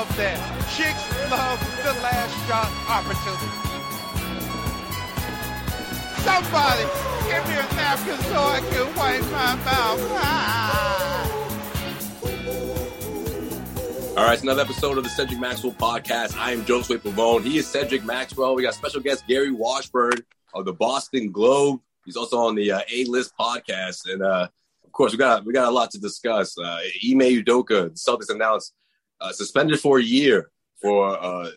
love that. Chicks love the last shot opportunity. Somebody give me a napkin so I can wipe my mouth. Ah. All right, it's another episode of the Cedric Maxwell podcast. I am Joseph Pavone. He is Cedric Maxwell. We got special guest Gary Washburn of the Boston Globe. He's also on the uh, A List podcast, and uh, of course, we got we got a lot to discuss. Uh, Ime Udoka, the Celtics announced uh, suspended for a year for uh,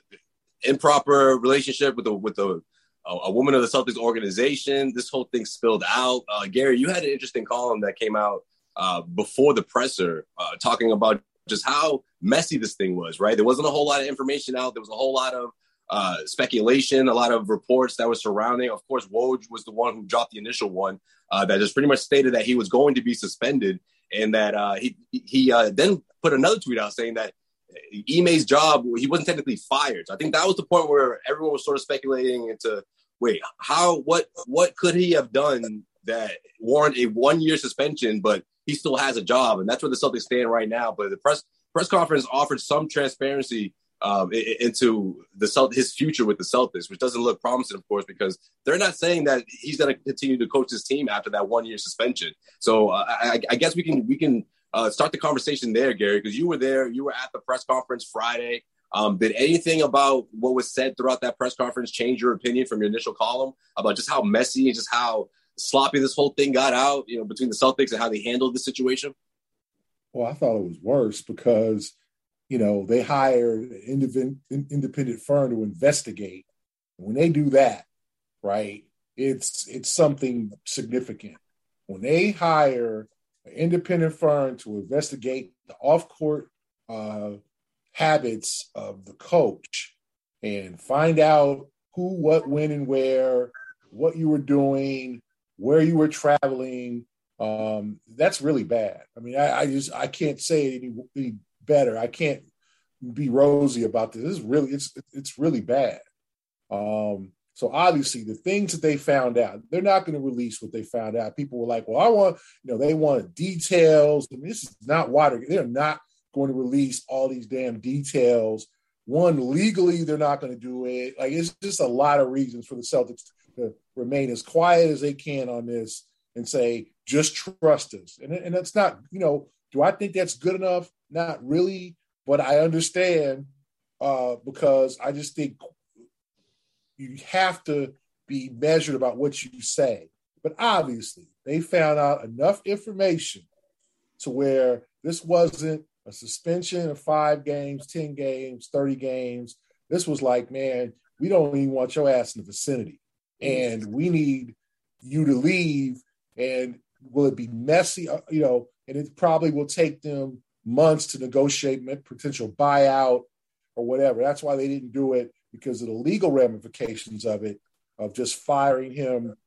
improper relationship with the with a, a woman of the Celtics organization. This whole thing spilled out. Uh, Gary, you had an interesting column that came out uh, before the presser, uh, talking about just how messy this thing was. Right, there wasn't a whole lot of information out. There was a whole lot of uh, speculation, a lot of reports that were surrounding. Of course, Woj was the one who dropped the initial one uh, that just pretty much stated that he was going to be suspended, and that uh, he he uh, then put another tweet out saying that Ime's job he wasn't technically fired. So I think that was the point where everyone was sort of speculating into wait how what what could he have done that warrant a one year suspension, but he still has a job, and that's where the Celtics stand right now. But the press press conference offered some transparency um, into the Celt- his future with the Celtics, which doesn't look promising, of course, because they're not saying that he's going to continue to coach his team after that one year suspension. So uh, I, I, guess we can we can uh, start the conversation there, Gary, because you were there, you were at the press conference Friday. Um, did anything about what was said throughout that press conference change your opinion from your initial column about just how messy and just how sloppy this whole thing got out, you know, between the Celtics and how they handled the situation? Well, I thought it was worse because you know, they hired an independent firm to investigate. When they do that, right, it's it's something significant. When they hire an independent firm to investigate the off-court uh, habits of the coach and find out who, what, when, and where, what you were doing, where you were traveling, um, that's really bad. I mean, I, I just I can't say any, any better. I can't be rosy about this. This is really it's it's really bad. Um, so obviously the things that they found out, they're not going to release what they found out. People were like, "Well, I want you know they wanted details." I mean, this is not water. They're not going to release all these damn details. One, legally, they're not going to do it. Like it's just a lot of reasons for the Celtics to remain as quiet as they can on this and say, just trust us. And, and that's not, you know, do I think that's good enough? Not really but I understand uh, because I just think you have to be measured about what you say. But obviously, they found out enough information to where this wasn't a suspension of five games, 10 games, 30 games. This was like, man, we don't even want your ass in the vicinity. And we need you to leave. And will it be messy? Uh, you know, and it probably will take them months to negotiate potential buyout or whatever. That's why they didn't do it because of the legal ramifications of it, of just firing him.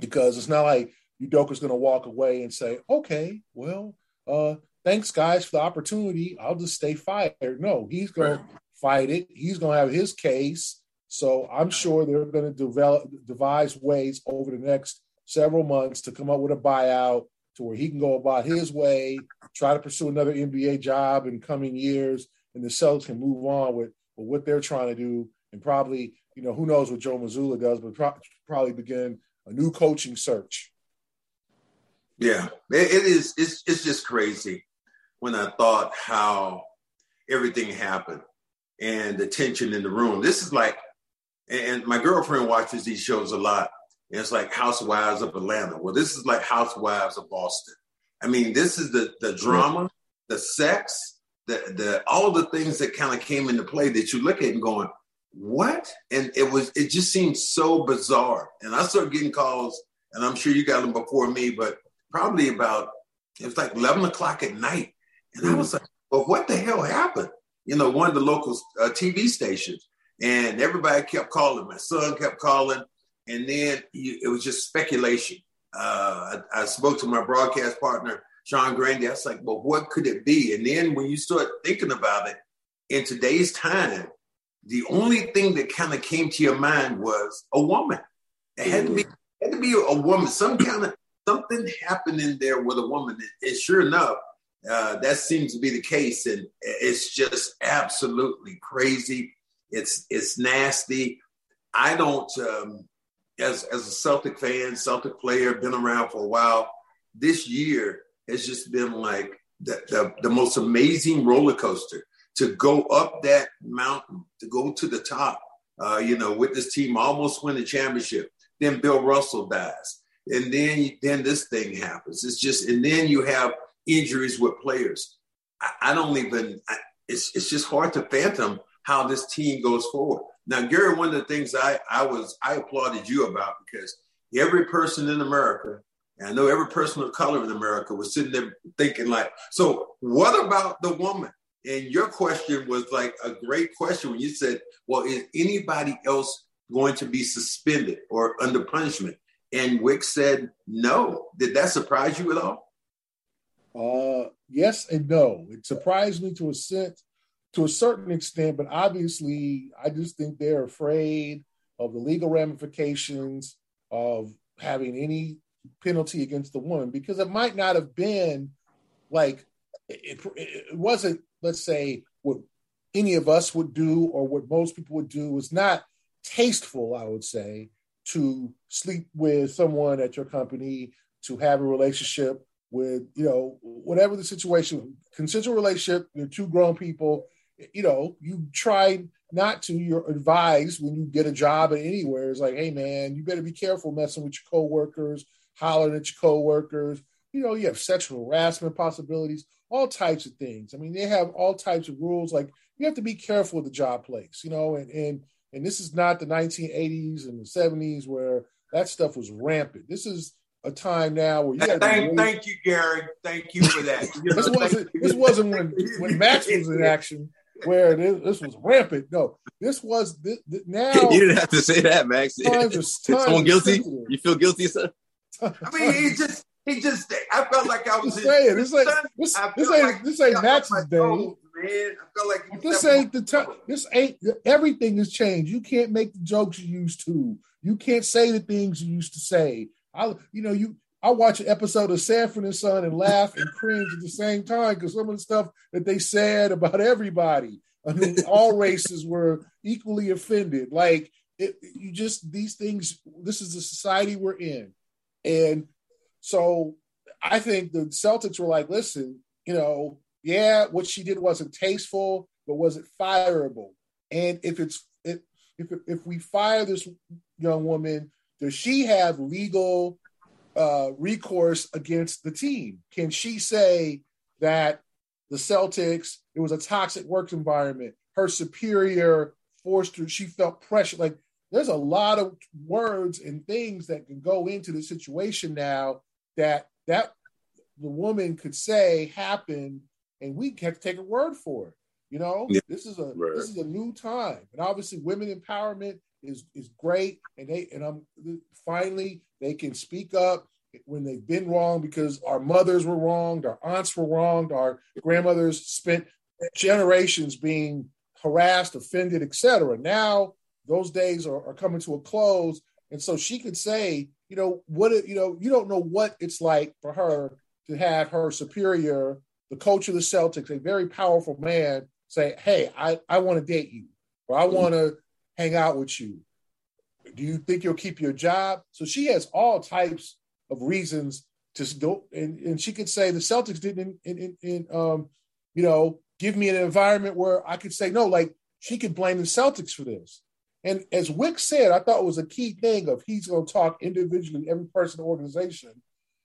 Because it's not like Udoka's going to walk away and say, "Okay, well, uh, thanks guys for the opportunity. I'll just stay fired." No, he's going to fight it. He's going to have his case. So I'm sure they're going to develop devise ways over the next several months to come up with a buyout to where he can go about his way, try to pursue another NBA job in coming years, and the Celtics can move on with, with what they're trying to do, and probably, you know, who knows what Joe Mazzulla does, but pro- probably begin a new coaching search. Yeah, it, it is. It's it's just crazy when I thought how everything happened and the tension in the room. This is like, and my girlfriend watches these shows a lot. And it's like Housewives of Atlanta. Well, this is like Housewives of Boston. I mean, this is the the drama, the sex, the the all the things that kind of came into play that you look at and going, what? And it was it just seemed so bizarre. And I started getting calls, and I'm sure you got them before me, but probably about it was like 11 o'clock at night. And I was like, well, what the hell happened? You know, one of the local uh, TV stations. And everybody kept calling. My son kept calling. And then it was just speculation. Uh, I, I, spoke to my broadcast partner, Sean Grande. I was like, well, what could it be? And then when you start thinking about it, in today's time, the only thing that kind of came to your mind was a woman. It had to be had to be a woman. Some kind of something happened in there with a woman. And sure enough, uh, that seems to be the case, and it's just absolutely crazy. It's it's nasty. I don't, um, as as a Celtic fan, Celtic player, been around for a while. This year has just been like the, the, the most amazing roller coaster to go up that mountain, to go to the top. Uh, you know, with this team almost win the championship. Then Bill Russell dies, and then then this thing happens. It's just, and then you have injuries with players. I, I don't even. I, it's it's just hard to fathom how this team goes forward. Now, Gary, one of the things I I was I applauded you about because every person in America, and I know every person of color in America was sitting there thinking like, so what about the woman? And your question was like a great question when you said, well, is anybody else going to be suspended or under punishment? And Wyc said no. Did that surprise you at all? Uh, yes and no. It surprised me to a sense, to a certain extent, but obviously, I just think they're afraid of the legal ramifications of having any penalty against the woman because it might not have been like it, it wasn't let's say what any of us would do or what most people would do. Was not tasteful i would say to sleep with someone at your company to have a relationship with you know whatever the situation consensual relationship you're two grown people you know you try not to you're advised when you get a job at anywhere it's like hey man you better be careful messing with your coworkers hollering at your coworkers you know you have sexual harassment possibilities all types of things i mean they have all types of rules like you have to be careful with the job place you know and and and this is not the 1980s and the 70s where that stuff was rampant this is a time now where you thank, really... thank you, Gary. Thank you for that. You this wasn't this wasn't when when Max was in action where this, this was rampant. No, this was this, this, now. You didn't have to say that, Max. Times times Someone guilty? Sensitive. You feel guilty, sir? I mean, he just he just I felt like I was saying this ain't this, this ain't like this ain't Max's day. man. I felt like this ain't the time. This ain't everything has changed. You can't make the jokes you used to. You can't say the things you used to say. I, you know, you I watch an episode of Sanford and Son and laugh and cringe at the same time because some of the stuff that they said about everybody. I mean, all races were equally offended. Like it, you just these things. This is the society we're in, and so I think the Celtics were like, listen, you know, yeah, what she did wasn't tasteful, but was it fireable? And if it's if if we fire this young woman does she have legal uh, recourse against the team? Can she say that the Celtics, it was a toxic work environment, her superior forced her, she felt pressure? Like there's a lot of words and things that can go into the situation now that that the woman could say happened and we have to take a word for it. You know, yeah. this is a right. this is a new time, and obviously, women empowerment is is great, and they and I'm finally they can speak up when they've been wrong because our mothers were wronged, our aunts were wronged, our grandmothers spent generations being harassed, offended, etc. Now those days are, are coming to a close, and so she could say, you know, what you know, you don't know what it's like for her to have her superior, the coach of the Celtics, a very powerful man, say, "Hey, I I want to date you, or I want to hang out with you? Do you think you'll keep your job? So she has all types of reasons to go and, and she could say the Celtics didn't in, in, in, um, you know, give me an environment where I could say no, like she could blame the Celtics for this. And as Wyc said, I thought it was a key thing of he's going to talk individually, every person, in the organization,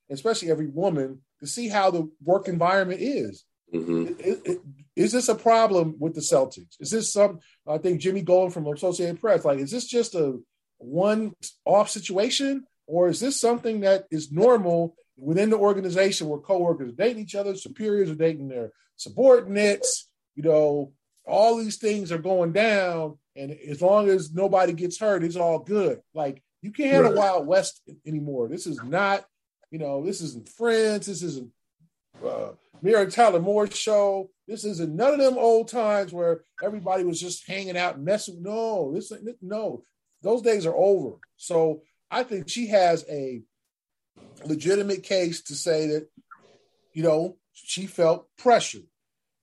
especially every woman, to see how the work environment is. Mm-hmm. Is, this a problem with the Celtics? Is this some? I think Jimmy Golen from Associated Press, like, is this just a one-off situation, or is this something that is normal within the organization where coworkers are dating each other, superiors are dating their subordinates? You know, all these things are going down, and as long as nobody gets hurt, it's all good. Like, you can't have right. a Wild West anymore. This is not, you know, this isn't Friends. This isn't. Uh, Mary Tyler Moore show. This isn't none of them old times where everybody was just hanging out and messing. No, this no, those days are over. So I think she has a legitimate case to say that, you know, she felt pressured.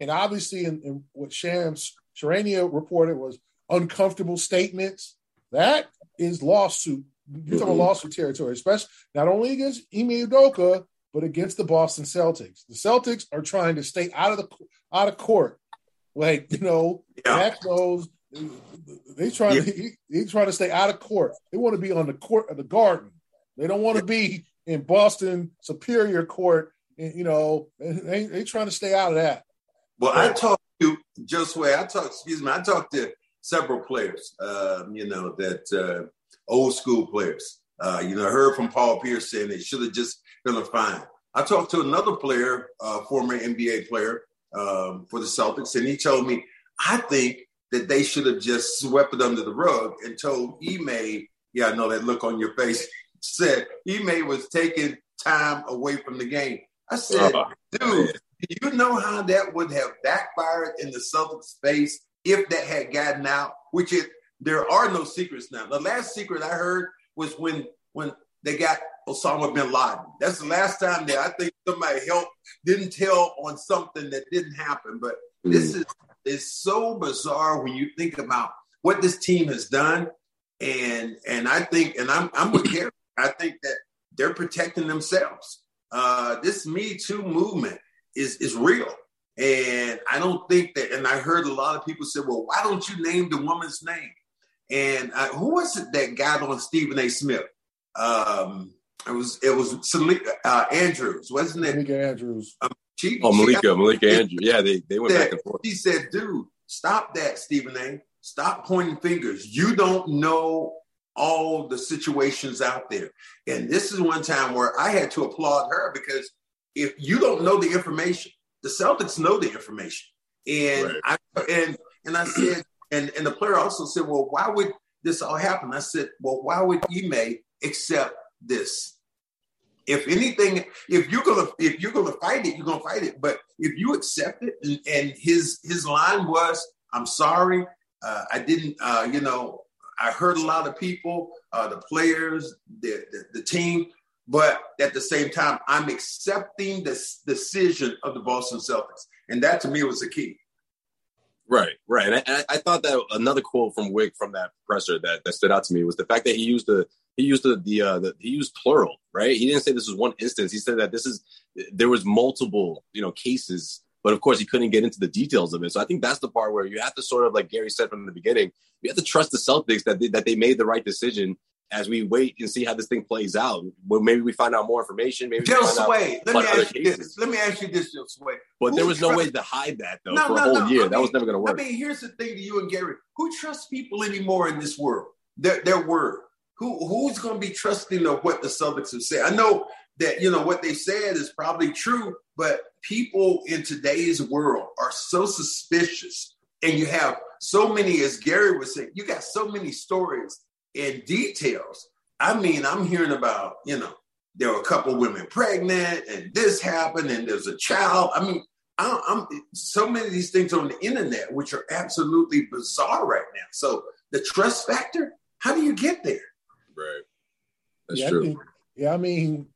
And obviously, in, in what Shams Charania reported was uncomfortable statements. That is lawsuit. You're talking lawsuit territory, especially not only against Ime Udoka, but against the Boston Celtics. The Celtics are trying to stay out of the out of court. Like you know, yeah. Max knows they trying yeah. to he, he's trying to stay out of court. They want to be on the court of the Garden. They don't want to be in Boston Superior Court. And, you know, they they trying to stay out of that. Well, I talked to Josue. I talked. Excuse me. I talked to several players. Uh, you know that uh, old school players. Uh, you know, I heard from Paul Pierce saying they should have just been a fine. I talked to another player, uh, former NBA player um, for the Celtics, and he told me, I think that they should have just swept it under the rug and told Ime, yeah, I know that look on your face, said Ime was taking time away from the game. I said, uh, dude, do you know how that would have backfired in the Celtics space if that had gotten out? Which it there are no secrets now. The last secret I heard was when when they got Osama bin Laden. That's the last time that I think somebody helped didn't tell on something that didn't happen. But mm. this is is so bizarre when you think about what this team has done. And and I think, and I'm I'm with Gary. I think that they're protecting themselves. Uh, this Me Too movement is is real. And I don't think that, and I heard a lot of people say, well, why don't you name the woman's name? And uh, who was it that got on Stephen A. Smith? Um, it was it was uh, Andrews, wasn't it? Malika Andrews. Um, she, oh, Malika, she got, Malika Andrews. Yeah, they, they went said, back and forth. He said, dude, stop that, Stephen A. Stop pointing fingers. You don't know all the situations out there. And this is one time where I had to applaud her because if you don't know the information, the Celtics know the information. And right. I and and I said, and, and the player also said, Well, why would this all happen? I said, Well, why would Ime accept this? if anything, if you're gonna if you're gonna fight it, you're gonna fight it. But if you accept it, and, and his his line was, "I'm sorry, uh, I didn't. Uh, you know, I hurt a lot of people, uh, the players, the, the, the team, but at the same time, I'm accepting the decision of the Boston Celtics, and that to me was the key. Right, right. And I, I, thought that another quote from Wyc from that presser that, that stood out to me was the fact that he used the he used the the, uh, the he used plural, right? He didn't say this was one instance. He said that this is there was multiple, you know, cases, but of course he couldn't get into the details of it. So I think that's the part where you have to sort of like Gary said from the beginning, you have to trust the Celtics that they, that they made the right decision as we wait and see how this thing plays out. Well, maybe we find out more information. Maybe Joe Sway. Let me ask you cases. this. Let me ask you this, Joe Sway. But Who there was no way to hide that though no, for no, a whole no. year. I mean, that was never going to work. I mean, here's the thing to you and Gary: Who trusts people anymore in this world? Their their word who who's going to be trusting of what the Celtics have said? I know that you know what they said is probably true, but people in today's world are so suspicious, and you have so many, as Gary was saying, you got so many stories and details. I mean, I'm hearing about you know there were a couple women pregnant, and this happened, and there's a child. I mean, I, am so many of these things on the internet, which are absolutely bizarre right now. So the trust factor, how do you get there? Right. That's yeah, true. I think, yeah, I mean,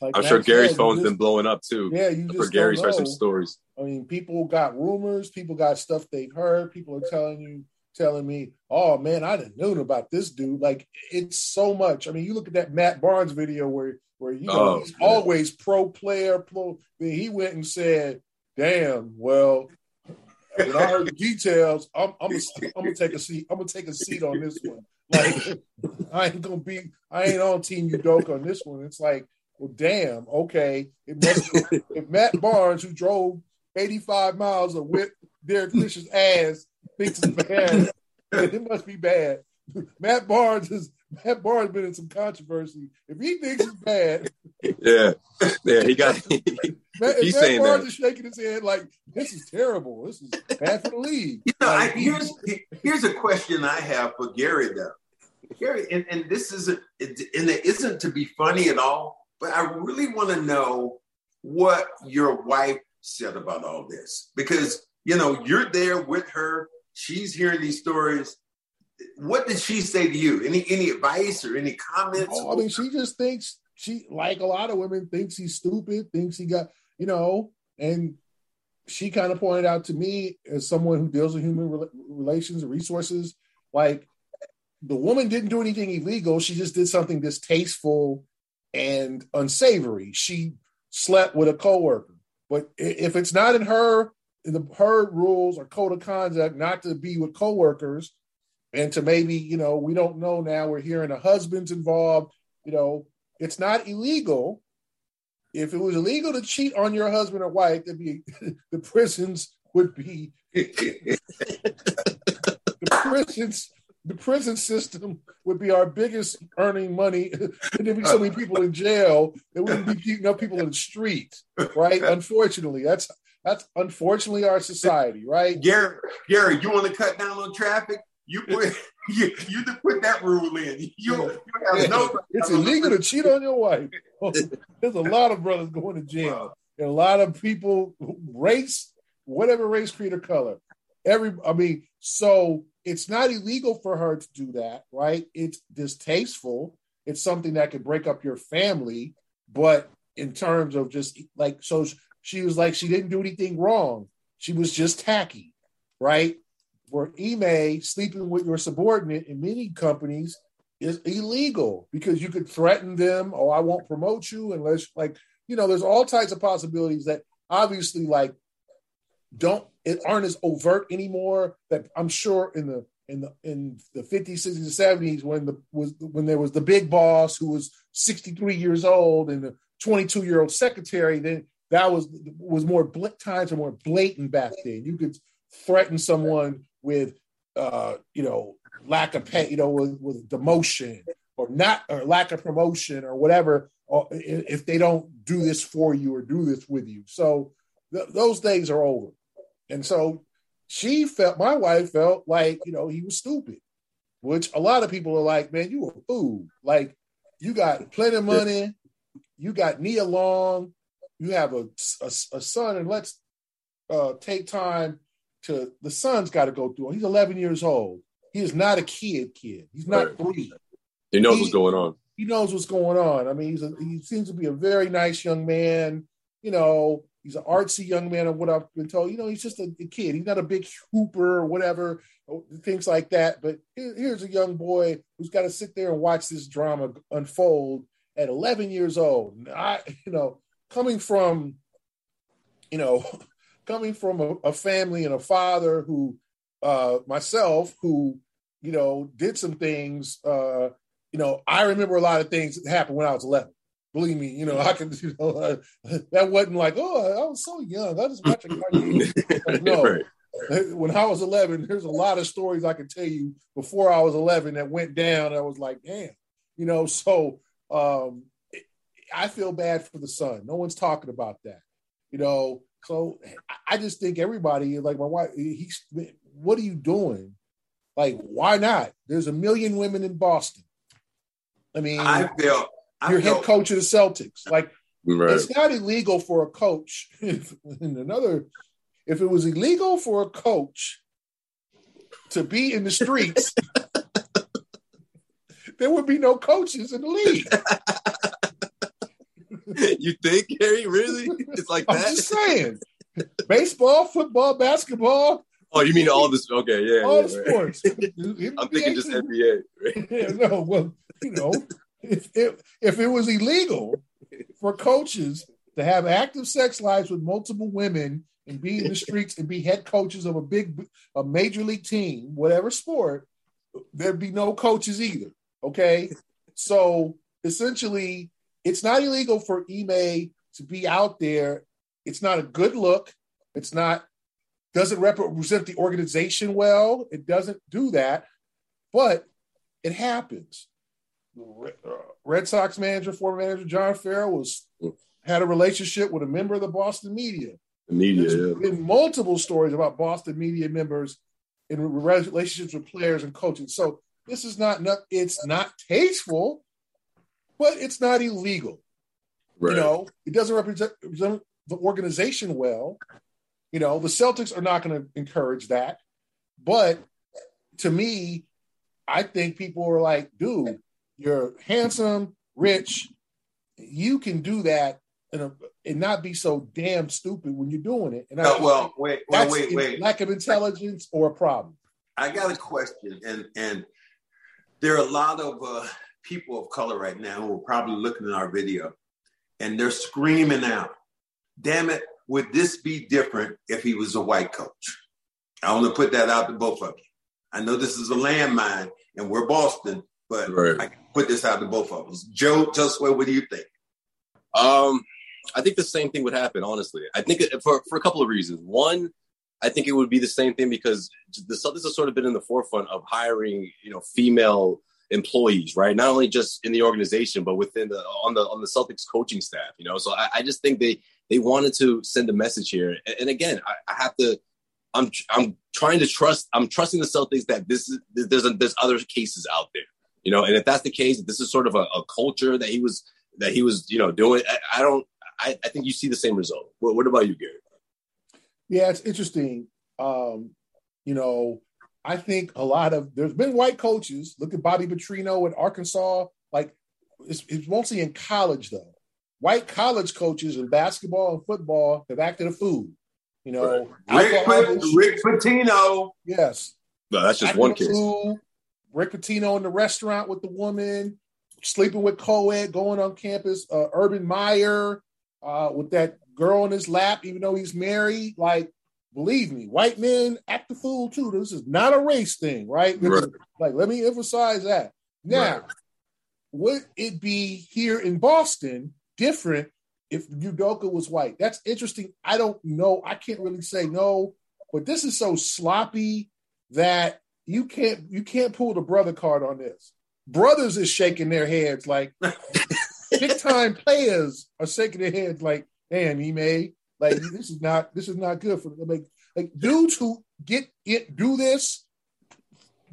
like I'm sure Gary's said, phone's just, been blowing up too. Yeah, you just for Gary's heard some stories. I mean, people got rumors, people got stuff they've heard. People are telling you, telling me, "Oh man, I didn't know about this dude." Like it's so much. I mean, you look at that Matt Barnes video where where you know Oh, he's man. always pro player, pro. Then he went and said, "Damn, well." When I heard the details, I'm, I'm, gonna, I'm gonna take a seat. I'm gonna take a seat on this one. Like, I ain't gonna be. I ain't on Team Udoka on this one. It's like, well, damn. Okay, it must, if Matt Barnes, who drove 85 miles of whip Derek Fisher's ass, thinks it's bad, it must be bad. Matt Barnes has Matt Barnes been in some controversy. If he thinks it's bad, Yeah, yeah, he got. Matt, He's Matt saying Barnes that. is shaking his head like this is terrible. This is bad for the league. You know, I, here's here's a question I have for Gary though. Gary, and, and this isn't it, and it isn't to be funny at all, but I really want to know what your wife said about all this because you know you're there with her. She's hearing these stories. What did she say to you? Any any advice or any comments? Oh, I mean, she just thinks she, like a lot of women, thinks he's stupid, thinks he got, you know, and she kind of pointed out to me as someone who deals with human rela- relations and resources, like the woman didn't do anything illegal. She just did something distasteful and unsavory. She slept with a coworker, but if it's not in her, the her rules or code of conduct, not to be with coworkers, and to maybe you know we don't know now we're hearing a husband's involved you know it's not illegal. If it was illegal to cheat on your husband or wife there'd be the prisons would be the prisons the prison system would be our biggest earning money. There'd be so many people in jail there wouldn't be up people in the streets right? Unfortunately that's that's unfortunately our society right Gary, Gary, you want to cut down on traffic? You put you you put that rule in. You, you have no. it's illegal to cheat on your wife. There's a lot of brothers going to jail, and a lot of people, race, whatever race, creed, or color. Every, I mean, so it's not illegal for her to do that, right? It's distasteful. It's something that could break up your family, but in terms of just like, so she was like, she didn't do anything wrong. She was just tacky, right? Where Ime sleeping with your subordinate in many companies is illegal because you could threaten them or I won't promote you unless like you know there's all types of possibilities that obviously like don't it aren't as overt anymore that I'm sure in the in the in the 50s 60s and 70s when the was when there was the big boss who was 63 years old and the 22 year old secretary then that was was more bl- times are more blatant back then. You could threaten someone with uh you know lack of pay you know with, with demotion or not or lack of promotion or whatever or if they don't do this for you or do this with you. So th- those days are over. And so she felt my wife felt like you know he was stupid which a lot of people are like man you a fool. Like you got plenty of money. You got Nia Long, you have a, a, a son, and let's uh, take time to the son's got to go through. He's 11 years old. He is not a kid, kid. He's not Right. three. He knows He- what's going on. He knows what's going on. I mean, he's a, he seems to be a very nice young man. You know, he's an artsy young man, of what I've been told. You know, he's just a, a kid. He's not a big hooper or whatever, things like that. But here- here's a young boy who's got to sit there and watch this drama unfold at 11 years old. I, you know, coming from, you know, coming from a, a family and a father who, uh, myself, who, you know, did some things. Uh, you know, I remember a lot of things that happened when I was 11. Believe me, you know, I can, you know, uh, that wasn't like, oh, I was so young. I just watched a cartoon. Like, no, Right. when I was 11, there's a lot of stories I can tell you before I was 11 that went down. I was like, damn, you know. So um, I feel bad for the son. No one's talking about that, you know. So I- I just think everybody, like my wife, he's, what are you doing? Like, why not? There's a million women in Boston. I mean, I feel. I you're feel head coach of the Celtics. Like, Right. it's not illegal for a coach. If, in another, if it was illegal for a coach to be in the streets, there would be no coaches in the league. you think, Gary? Really? It's like I'm that? just saying. Baseball, football, basketball, Oh, you mean all this? Okay, yeah. all yeah, the right. sports. I'm thinking just NBA. Right? Yeah, no, well, you know, if, if if it was illegal for coaches to have active sex lives with multiple women and be in the streets and be head coaches of a big, a major league team, whatever sport, there'd be no coaches either. Okay. So essentially, it's not illegal for Ime to be out there. It's not a good look. It's not, doesn't represent the organization well. It doesn't do that, but it happens. Uh, Red Sox manager, former manager John Farrell was had a relationship with a member of the Boston media. The media, There's yeah. been multiple stories about Boston media members in relationships with players and coaches. So this is not, not it's not tasteful, but it's not illegal. Right. You know, it doesn't represent, represent the organization well. You know, the Celtics are not going to encourage that. But to me, I think people are like, dude, you're handsome, rich. You can do that and, and not be so damn stupid when you're doing it. And I, Oh, well, wait, well, wait, wait. lack of intelligence or a problem. I got a question, and and there are a lot of uh, people of color right now who are probably looking at our video, and they're screaming out, "Damn it! Would this be different if he was a white coach?" I want to put that out to both of you. I know this is a landmine, and we're Boston, but Right. I can put this out to both of us. Joe, Josue, what do you think? Um, I think the same thing would happen. Honestly, I think it, for for a couple of reasons. One, I think it would be the same thing because the Celtics have sort of been in the forefront of hiring, you know, female employees, right? Not only just in the organization, but within the on the on the Celtics coaching staff. You know, so I, I just think they they wanted to send a message here. And, and again, I, I have to. I'm I'm trying to trust. I'm trusting the Celtics that this is there's a, there's other cases out there, you know. And if that's the case, this is sort of a, a culture that he was that he was, you know, doing. I, I don't. I, I think you see the same result. What, what about you, Gary? Yeah, it's interesting. Um, you know, I think a lot of there's been white coaches. Look at Bobby Petrino at Arkansas. Like it's, it's mostly in college though. White college coaches in basketball and football have acted a fool. You know, Rick, alcohol Pat- Rick Pitino. Yes, No, that's just acting one case. fool. Rick Pitino in the restaurant with the woman, sleeping with co-ed, going on campus. Uh, Urban Meyer uh, with that girl in his lap, even though he's married. Like, believe me, white men act the fool too. This is not a race thing, right? Right. like, let me emphasize that. Now, Right. would it be here in Boston different if Udoka was white? That's interesting. I don't know. I can't really say no, but this is so sloppy that you can't you can't pull the brother card on this. Brothers is shaking their heads like big time players are shaking their heads like, damn, he made like this is not this is not good for like like dudes who get it do this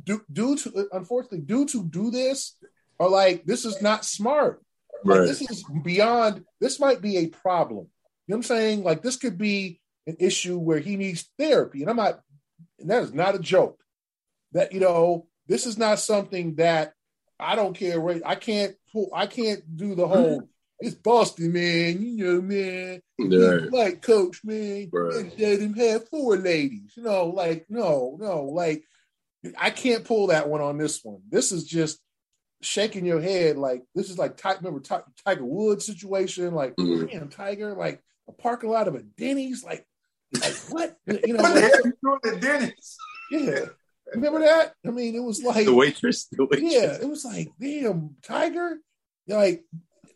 do dudes to unfortunately dudes to do this are like this is not smart. Like, this is beyond this might be a problem. You know what I'm saying? Like this could be an issue where he needs therapy. And I'm not and that is not a joke. That you know, this is not something that I don't care. Right? I can't pull. I can't do the whole. Mm-hmm. It's Boston, man. You know, man. Right. Like coach, man. Right. Let him have four ladies. You know, like no, no, like I can't pull that one on this one. This is just shaking your head. Like this is like remember Ti- Tiger Woods situation. Like Mhm. damn, Tiger. Like a parking lot of a Denny's. Like, like what? You know, What the hell you doing at Denny's? yeah. Remember that? I mean, it was like The waitress. The waitress. yeah, it was like, damn, Tiger. Like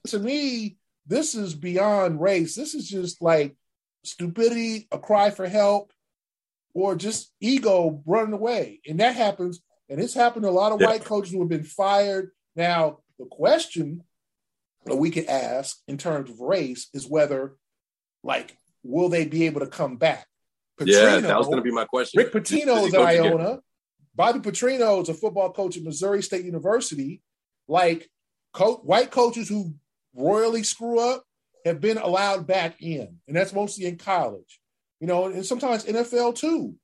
to me, this is beyond race. This is just like stupidity, a cry for help, or just ego running away. And that happens, and it's happened to a lot of Yeah. white coaches who have been fired. Now, the question that we could ask in terms of race is whether, like, will they be able to come back? Yeah, that was going to be my question. Rick Pitino is coach again? Iona. Bobby Petrino is a football coach at Missouri State University. Like co- white coaches who royally screw up have been allowed back in, and that's mostly in college. You know, and sometimes NFL too.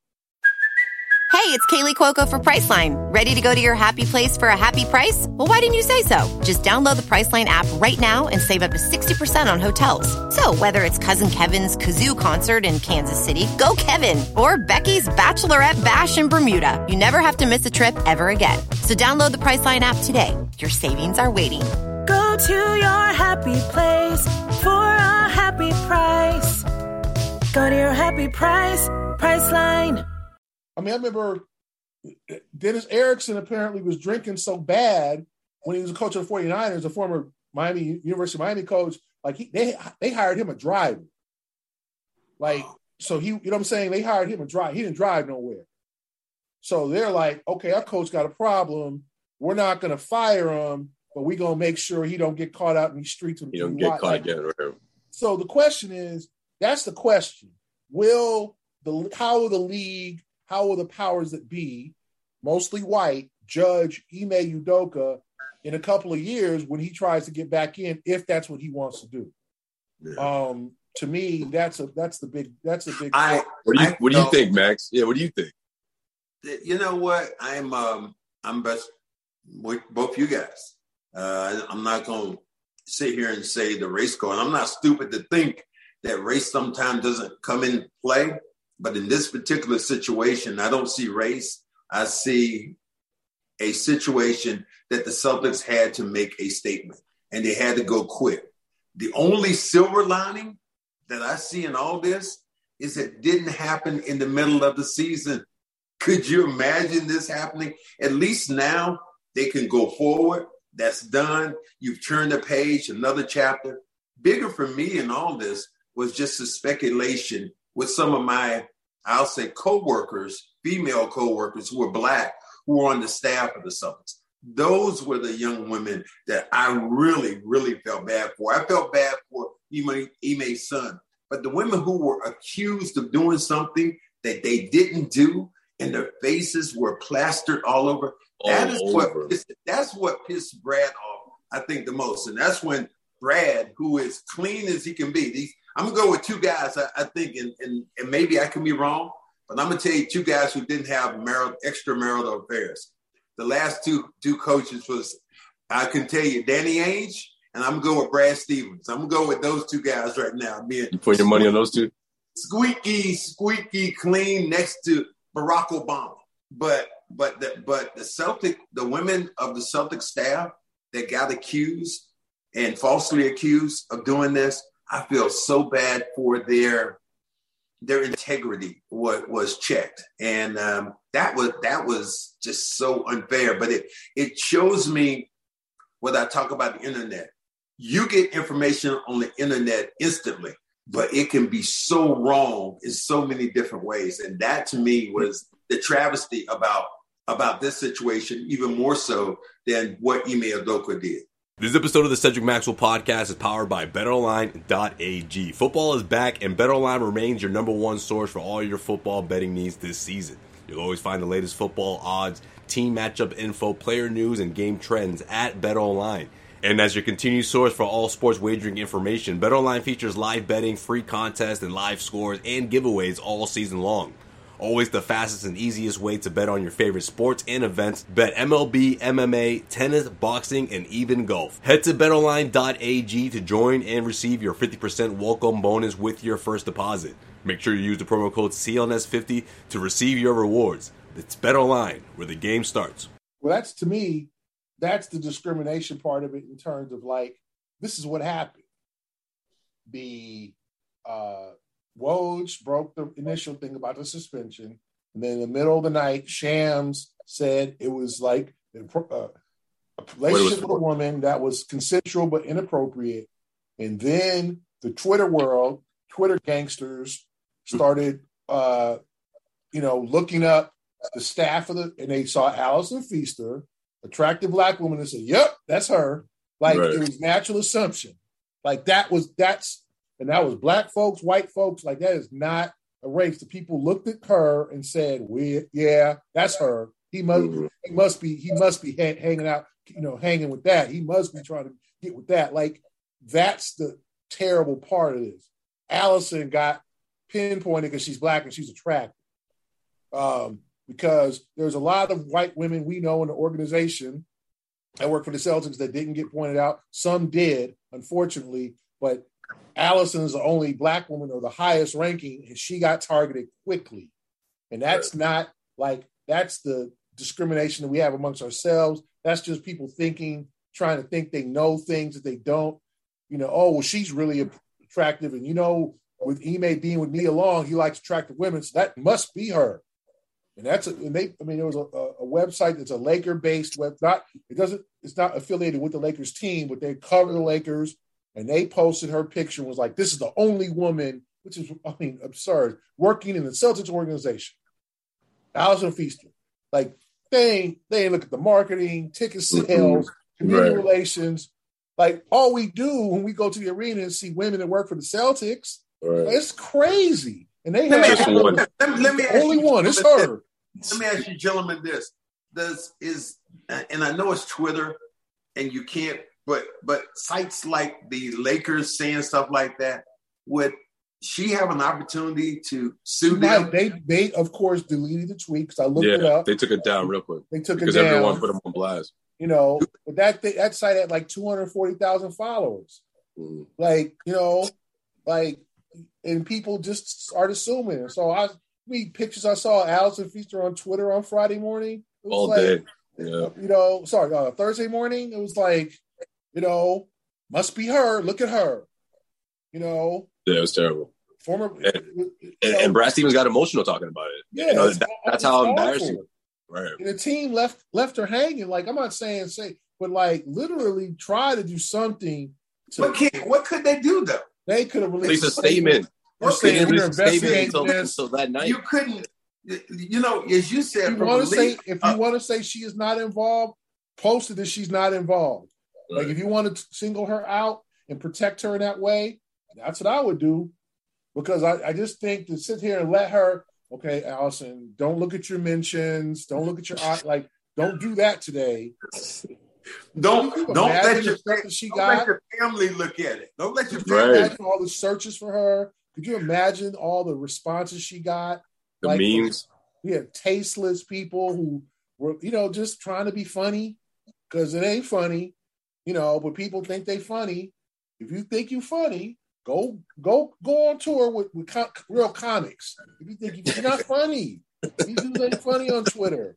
Hey, it's Kaley Cuoco for Priceline. Ready to go to your happy place for a happy price? Well, why didn't you say so? Just download the Priceline app right now and save up to 60% on hotels. So, whether it's Cousin Kevin's Kazoo concert in Kansas City, go Kevin, or Becky's Bachelorette Bash in Bermuda, you never have to miss a trip ever again. So, download the Priceline app today. Your savings are waiting. Go to your happy place for a happy price. Go to your happy price, Priceline. I mean, I remember Dennis Erickson apparently was drinking so bad when he was a coach of the 49ers, a former Miami University of Miami coach. Like he, they they hired him a driver. Like so he, you know what I'm saying? They hired him a drive. He didn't drive nowhere. So they're like, okay, our coach got a problem. We're not going to fire him, but we're going to make sure he don't get caught out in these streets. You don't get caught like, again. So the question is, that's the question. Will the how will the league, how will the powers that be, mostly white, judge Ime Udoka in a couple of years when he tries to get back in, if that's what he wants to do? Yeah. Um, to me, that's a that's the big that's a big. I what do you I, what do you think, Max? Yeah, what do you think? You know what? I'm um I'm best with both you guys. Uh, I'm not going to sit here and say the race card. I'm not stupid to think that race sometimes doesn't come in play. But in this particular situation, I don't see race. I see a situation that the Celtics had to make a statement and they had to go quick. The only silver lining that I see in all this is it didn't happen in the middle of the season. Could you imagine this happening? At least now they can go forward. That's done. You've turned the page, another chapter. Bigger for me in all this was just a speculation with some of my, I'll say, co-workers, female co-workers who were black, who were on the staff of the Celtics. Those were the young women that I really, really felt bad for. I felt bad for Ime, Ime's son. But the women who were accused of doing something that they didn't do and their faces were plastered all over, that is what that's what pissed Brad off, I think, the most. And that's when Brad, who is clean as he can be, these I'm gonna go with two guys, I, I think, and, and, and maybe I can be wrong, but I'm gonna tell you two guys who didn't have marital, extramarital affairs. The last two two coaches was I can tell you Danny Ainge and I'm gonna go with Brad Stevens. I'm gonna go with those two guys right now. Being you put your money on those two? Squeaky, squeaky clean next to Barack Obama. But but the but the Celtic, the women of the Celtic staff that got accused and falsely accused of doing this, I feel so bad for their their integrity was, was checked, and um, that was that was just so unfair. But it it shows me when I talk about the internet you get information on the internet instantly, but it can be so wrong in so many different ways. And that to me was the travesty about about this situation, even more so than what Ime Udoka did. This episode of the Cedric Maxwell podcast is powered by BetOnline.ag. Football is back, and BetOnline remains your number one source for all your football betting needs this season. You'll always find the latest football odds, team matchup info, player news, and game trends at BetOnline. And as your continued source for all sports wagering information, BetOnline features live betting, free contests, and live scores and giveaways all season long. Always the fastest and easiest way to bet on your favorite sports and events. Bet MLB, MMA, tennis, boxing, and even golf. Head to betonline.ag to join and receive your 50% welcome bonus with your first deposit. Make sure you use the promo code CLNS50 to receive your rewards. It's BetOnline, where the game starts. Well, that's to me that's the discrimination part of it in terms of like this is what happened. The uh Woj broke the initial thing about the suspension, and then in the middle of the night, Shams said it was like uh, a relationship with a woman that was consensual but inappropriate. And then the Twitter world, Twitter gangsters started, uh, you know, looking up the staff of the, and they saw Allison Feaster, attractive black woman and said, "Yep, that's her." Like right. it was natural assumption. Like that was that's and that was black folks, white folks. Like that is not a race. The people looked at her and said, "We, yeah, that's her. He must, mm-hmm. he must be, he must be ha- hanging out, you know, hanging with that. He must be trying to get with that." Like that's the terrible part of this. Allison got pinpointed because she's black and she's attractive. Um, because there's a lot of white women we know in the organization that work for the Celtics that didn't get pointed out. Some did, unfortunately, but Allison is the only black woman or the highest ranking, and she got targeted quickly. And that's not like that's the discrimination that we have amongst ourselves. That's just people thinking, trying to think they know things that they don't. You know, oh well, she's really attractive, and you know, with Ime being with Nia Long, he likes attractive women, so that must be her. And that's a, and they. I mean, there was a, a website that's a Laker-based web. Not it doesn't. It's not affiliated with the Lakers team, but they cover the Lakers, and they posted her picture. and Was like, this is the only woman, which is I mean absurd, working in the Celtics organization. Allison Feaster, like they ain't they ain't look at the marketing, ticket sales, community right. relations. Like all we do when we go to the arena and see women that work for the Celtics, right. it's crazy. And they let have me, let, let, let me only one. It's her. Let me ask you, gentlemen, this: Does is and I know it's Twitter, and you can't, but but sites like the Lakers saying stuff like that would she have an opportunity to sue them? They they of course deleted the tweet because I looked yeah, it up. They took it down real quick. They took because it down because everyone put them on blast. You know, but that that site had like two hundred forty thousand followers. Mm. Like you know, like and people just start assuming. So I read pictures I saw Allison Feaster on Twitter on Friday morning. All like, day. Yeah. You know, sorry, uh, Thursday morning. It was like, you know, must be her. Look at her. You know. Yeah, it was terrible. Former and, and, and, Brad Stevens got emotional talking about it. Yeah, you know, that, that's how awful. embarrassing. Right. And the team left left her hanging. Like I'm not saying say, but like literally try to do something. To, what can what could they do though? They could have released a statement. We're saying we're investigating this. So that night, you couldn't. You know, as you said, if you want to say if you uh, want to say she is not involved, post it that she's not involved. Right. Like if you want to single her out and protect her in that way, that's what I would do. Because I, I just think to sit here and let her, okay, Allison, don't look at your mentions, don't look at your like, don't do that today. Don't don't let your she don't got? let your family look at it. Don't let your family right. all the searches for her. Could you imagine all the responses she got? The like, memes. We had tasteless people who were, you know, just trying to be funny because it ain't funny, you know. But people think they funny. If you think you funny, go go go on tour with, with com- real comics. If you think you're not funny, these dudes ain't funny on Twitter.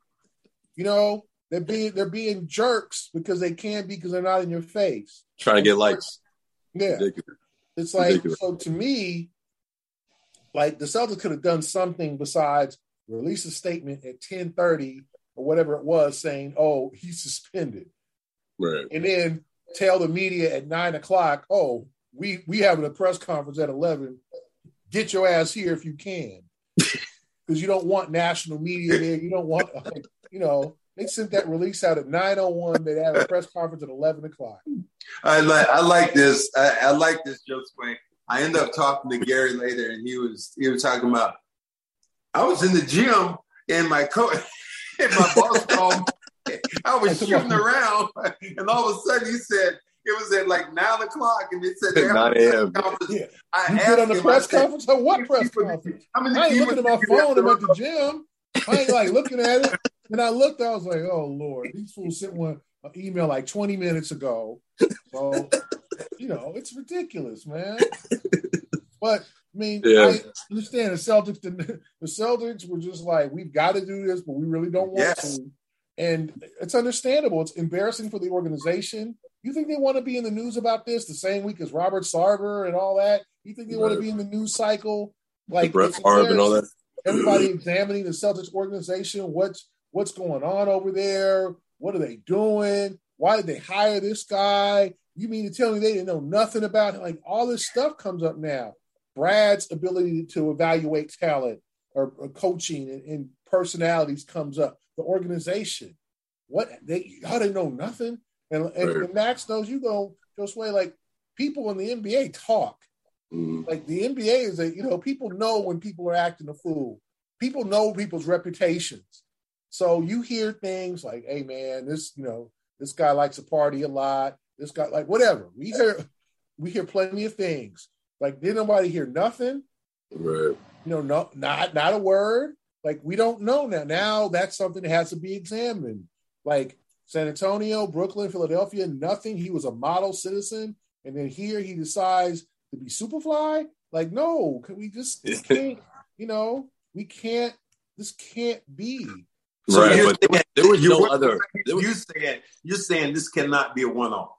You know, they're being they're being jerks because they can't be because they're not in your face. Trying to get likes. Yeah. Ridiculous. It's like Ridiculous. so to me, like the Celtics could have done something besides release a statement at 10:30 or whatever it was saying, oh, he's suspended. Right. And then tell the media at nine o'clock, oh, we we having a press conference at 11. Get your ass here if you can. Because you don't want national media there. You don't want, like, you know, they sent that release out at 9.01. They had a press conference at 11 o'clock. I like I like this. I, I like this, Joe Swain. I end up talking to Gary later, and he was he was talking about I was in the gym and my coach and my boss called. I was shooting around, and all of a sudden he said it was at like nine o'clock, and it said nine a.m. Yeah. I you on the press conference? Or what press conference? I, mean, I ain't looking at my phone. I'm at the gym. I ain't like looking at it. And I looked, I was like, oh Lord, these fools sent one an email like 20 minutes ago. So, you know, it's ridiculous, man. But I mean, yeah. I understand the Celtics. The, the, Celtics were just like, we've got to do this, but we really don't want yes. to. And it's understandable. It's embarrassing for the organization. You think they want to be in the news about this the same week as Robert Sarver and all that? You think they right. want to be in the news cycle? Like Brett Favre and all that. Everybody examining the Celtics organization. What's what's going on over there? What are they doing? Why did they hire this guy? You mean to tell me they didn't know nothing about him? Like all this stuff comes up now. Brad's ability to evaluate talent or, or coaching and, and, personalities comes up. The organization, what they how they know nothing, and, and, right. and Max knows you go just way like people in the NBA talk. Mm. Like the NBA is a you know people know when people are acting a fool. People know people's reputations. So you hear things like, "Hey, man, this you know this guy likes to party a lot. This guy like whatever." We hear we hear plenty of things. Like did nobody hear nothing? Right. You know, no, not not a word. Like we don't know now. Now that's something that has to be examined. Like San Antonio, Brooklyn, Philadelphia, nothing. He was a model citizen, and then here he decides to be Superfly. Like, no, can we just we can't? You know, we can't. This can't be. So right, you're but there was, saying- there was no other. There was, you saying you're saying this cannot be a one-off.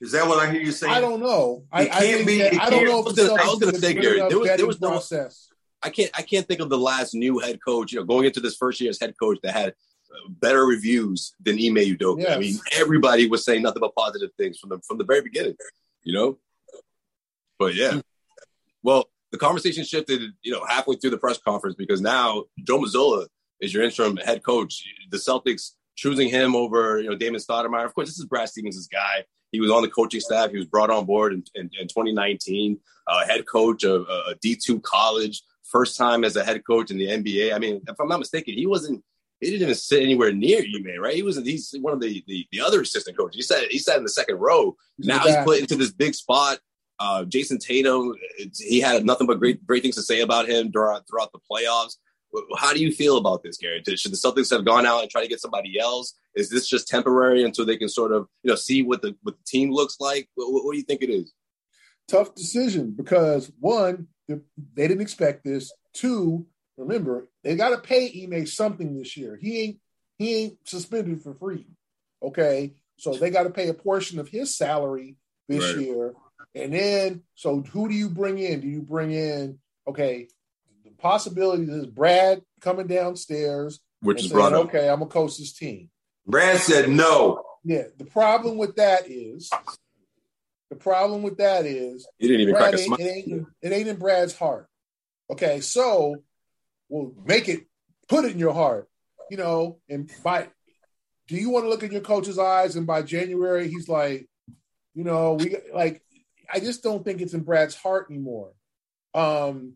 Is that what I hear you saying? I don't know. I, It I can't think be- that- it I don't can't- know I if was the gonna- I was gonna say, Gary, there was- there was no- process. I can't I can't think of the last new head coach. You know, going into this first year as head coach that had uh, better reviews than Ime Udoka. I mean, everybody was saying nothing but positive things from the from the very beginning. You know, but yeah. Well, the conversation shifted, you know, halfway through the press conference because now Joe Mazzulla is your interim head coach. The Celtics choosing him over, you know, Damon Stoudemire. Of course, this is Brad Stevens' guy. He was on the coaching staff. He was brought on board in, in, in 2019, uh, head coach of uh, a D2 college, first time as a head coach in the NBA. I mean, if I'm not mistaken, he wasn't. He didn't even sit anywhere near you, man. right? He was. He's one of the the, the other assistant coaches. He sat. He sat in the second row. Now he's put into this big spot. Uh, Jayson Tatum, he had nothing but great great things to say about him throughout throughout the playoffs. How do you feel about this, Gary? Should the Celtics have gone out and try to get somebody else? Is this just temporary until they can sort of you know see what the what the team looks like? What, what, what do you think it is? tough decision because one, they didn't expect this. Two, remember they got to pay Ime something this year. He ain't he ain't suspended for free. Okay, so they got to pay a portion of his salary this Right. year, and then so who do you bring in? Do you bring in? Okay, the possibility is Brad coming downstairs, Which is saying, brought up. Okay, I'm gonna coach this team. Brad said no. Yeah, the problem with that is the problem with that is He didn't even crack Brad a ain't, smile. it, ain't, it ain't in Brad's heart. Okay, so we'll make it, put it in your heart, you know, and by do you want to look in your coach's eyes and by January he's like, you know, we like I just don't think it's in Brad's heart anymore. Um,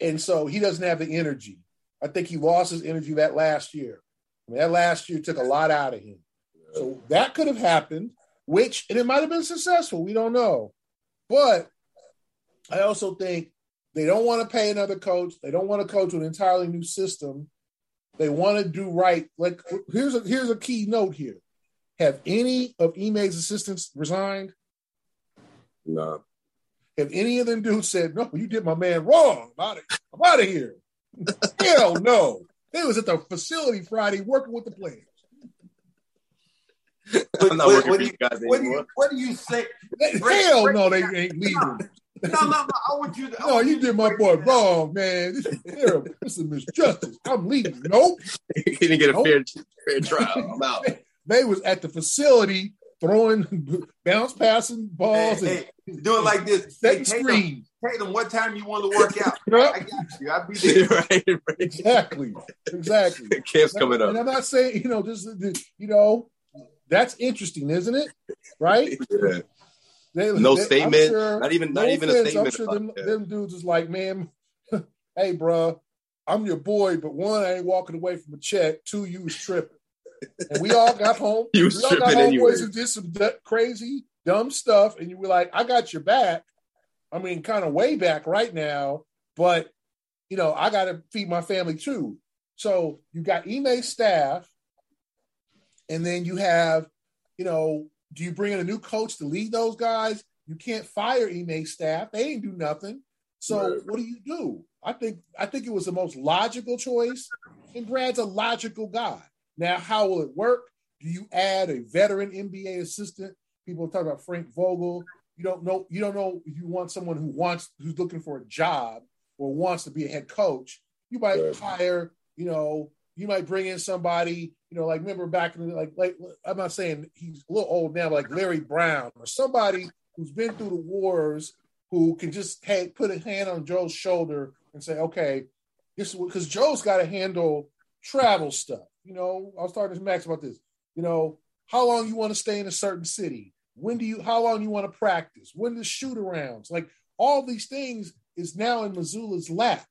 and so he doesn't have the energy. I think he lost his energy that last year. I mean, that last year took a lot out of him. So that could have happened, which and it might have been successful. We don't know. But I also think they don't want to pay another coach. They don't want to coach an entirely new system. They want to do right. Like here's a here's a key note here. Have any of Ime's assistants resigned? No. Have any of them dudes said, "No, you did my man wrong. I'm out of, I'm out of here." Hell no. They was at the facility Friday working with the players. I'm not What- working what for do you guys What do you What do you say? Hell break no, they ain't leaving. No, no, no. I want you to. No, you did my boy wrong, man. This is terrible. This is misjustice. I'm leaving. Nope. he didn't get a Nope. fair fair trial. I'm out. They was at the facility throwing bounce passing balls Hey, and hey, do it like this. Hey, Tatum. Tatum, what time you want to work out? Yep. I got you. I'll be there. right, right. Exactly. Exactly. Camp's coming up. And. I'm not saying, you know, just you know, that's interesting, isn't it? Right? Yeah. They, No they- statement. sure- not even not no even a statement. I'm sure them, them dudes is like, man, hey, bro, I'm your boy, but one, I ain't walking away from a check. Two, you was tripping. And we all got home. You was we all got tripping homeboys who did some d- crazy, dumb stuff, and you were like, I got your back. I mean, kind of way back right now, but you know, I got to feed my family too. So you got Ime's staff, and then you have, you know, do you bring in a new coach to lead those guys? You can't fire Ime's staff; they ain't do nothing. So Right. what do you do? I think I think it was the most logical choice, and Brad's a logical guy. Now, how will it work? Do you add a veteran NBA assistant? People talk about Frank Vogel. You don't know. You don't know if you want someone who wants who's looking for a job or wants to be a head coach. You might Right. hire. You know, you might bring in somebody. You know, like remember back in the like, like I'm not saying he's a little old now, like Larry Brown or somebody who's been through the wars who can just hey, put a hand on Joe's shoulder and say, okay, this is because Joe's got to handle travel stuff. You know, I was talking to Max about this. You know, how long you want to stay in a certain city? When do you? How long you want to practice? When the shoot arounds? Like all these things is now in Mazzulla's lap.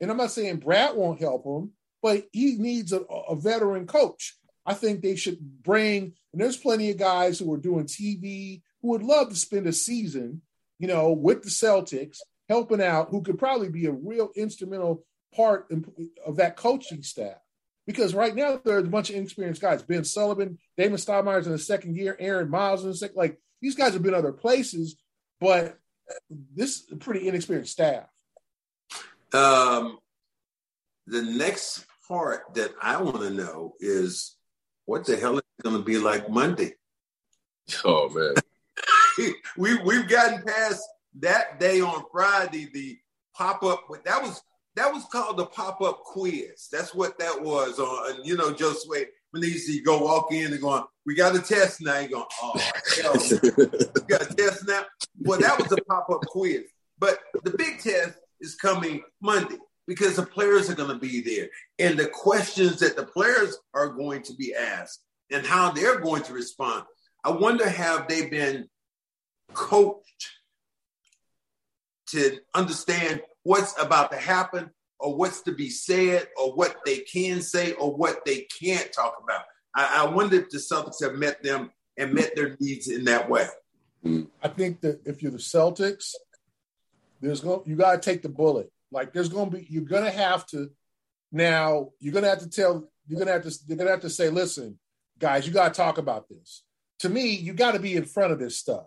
And I'm not saying Brad won't help him, but he needs a, a veteran coach. I think they should bring. And there's plenty of guys who are doing TV who would love to spend a season, you know, with the Celtics, helping out, who could probably be a real instrumental part of that coaching staff. Because right now there's a bunch of inexperienced guys. Ben Sullivan, Damon Stoudemire's in the second year, Aaron Miles in the second. Like these guys have been other places, but this is a pretty inexperienced staff. Um, the next part that I want to know is what the hell is it going to be like Monday? Oh man, we we've gotten past that day on Friday. The pop up that was that was called the pop up quiz. That's what that was on. You know, just wait when they used to go walk in and going, "We got a test now." You going, "Oh hell, we got a test now." Well, that was a pop up quiz, but the big test is coming Monday because the players are going to be there, and the questions that the players are going to be asked and how they're going to respond. I wonder have they been coached to understand what's about to happen or what's to be said or what they can say or what they can't talk about. I, I wonder if the Celtics have met them and met their needs in that way. I think that if you're the Celtics, there's going you got to take the bullet. Like there's going to be you're going to have to now you're going to have to tell you're going to have to you're going to have to say listen guys you got to talk about this. To me, you got to be in front of this stuff.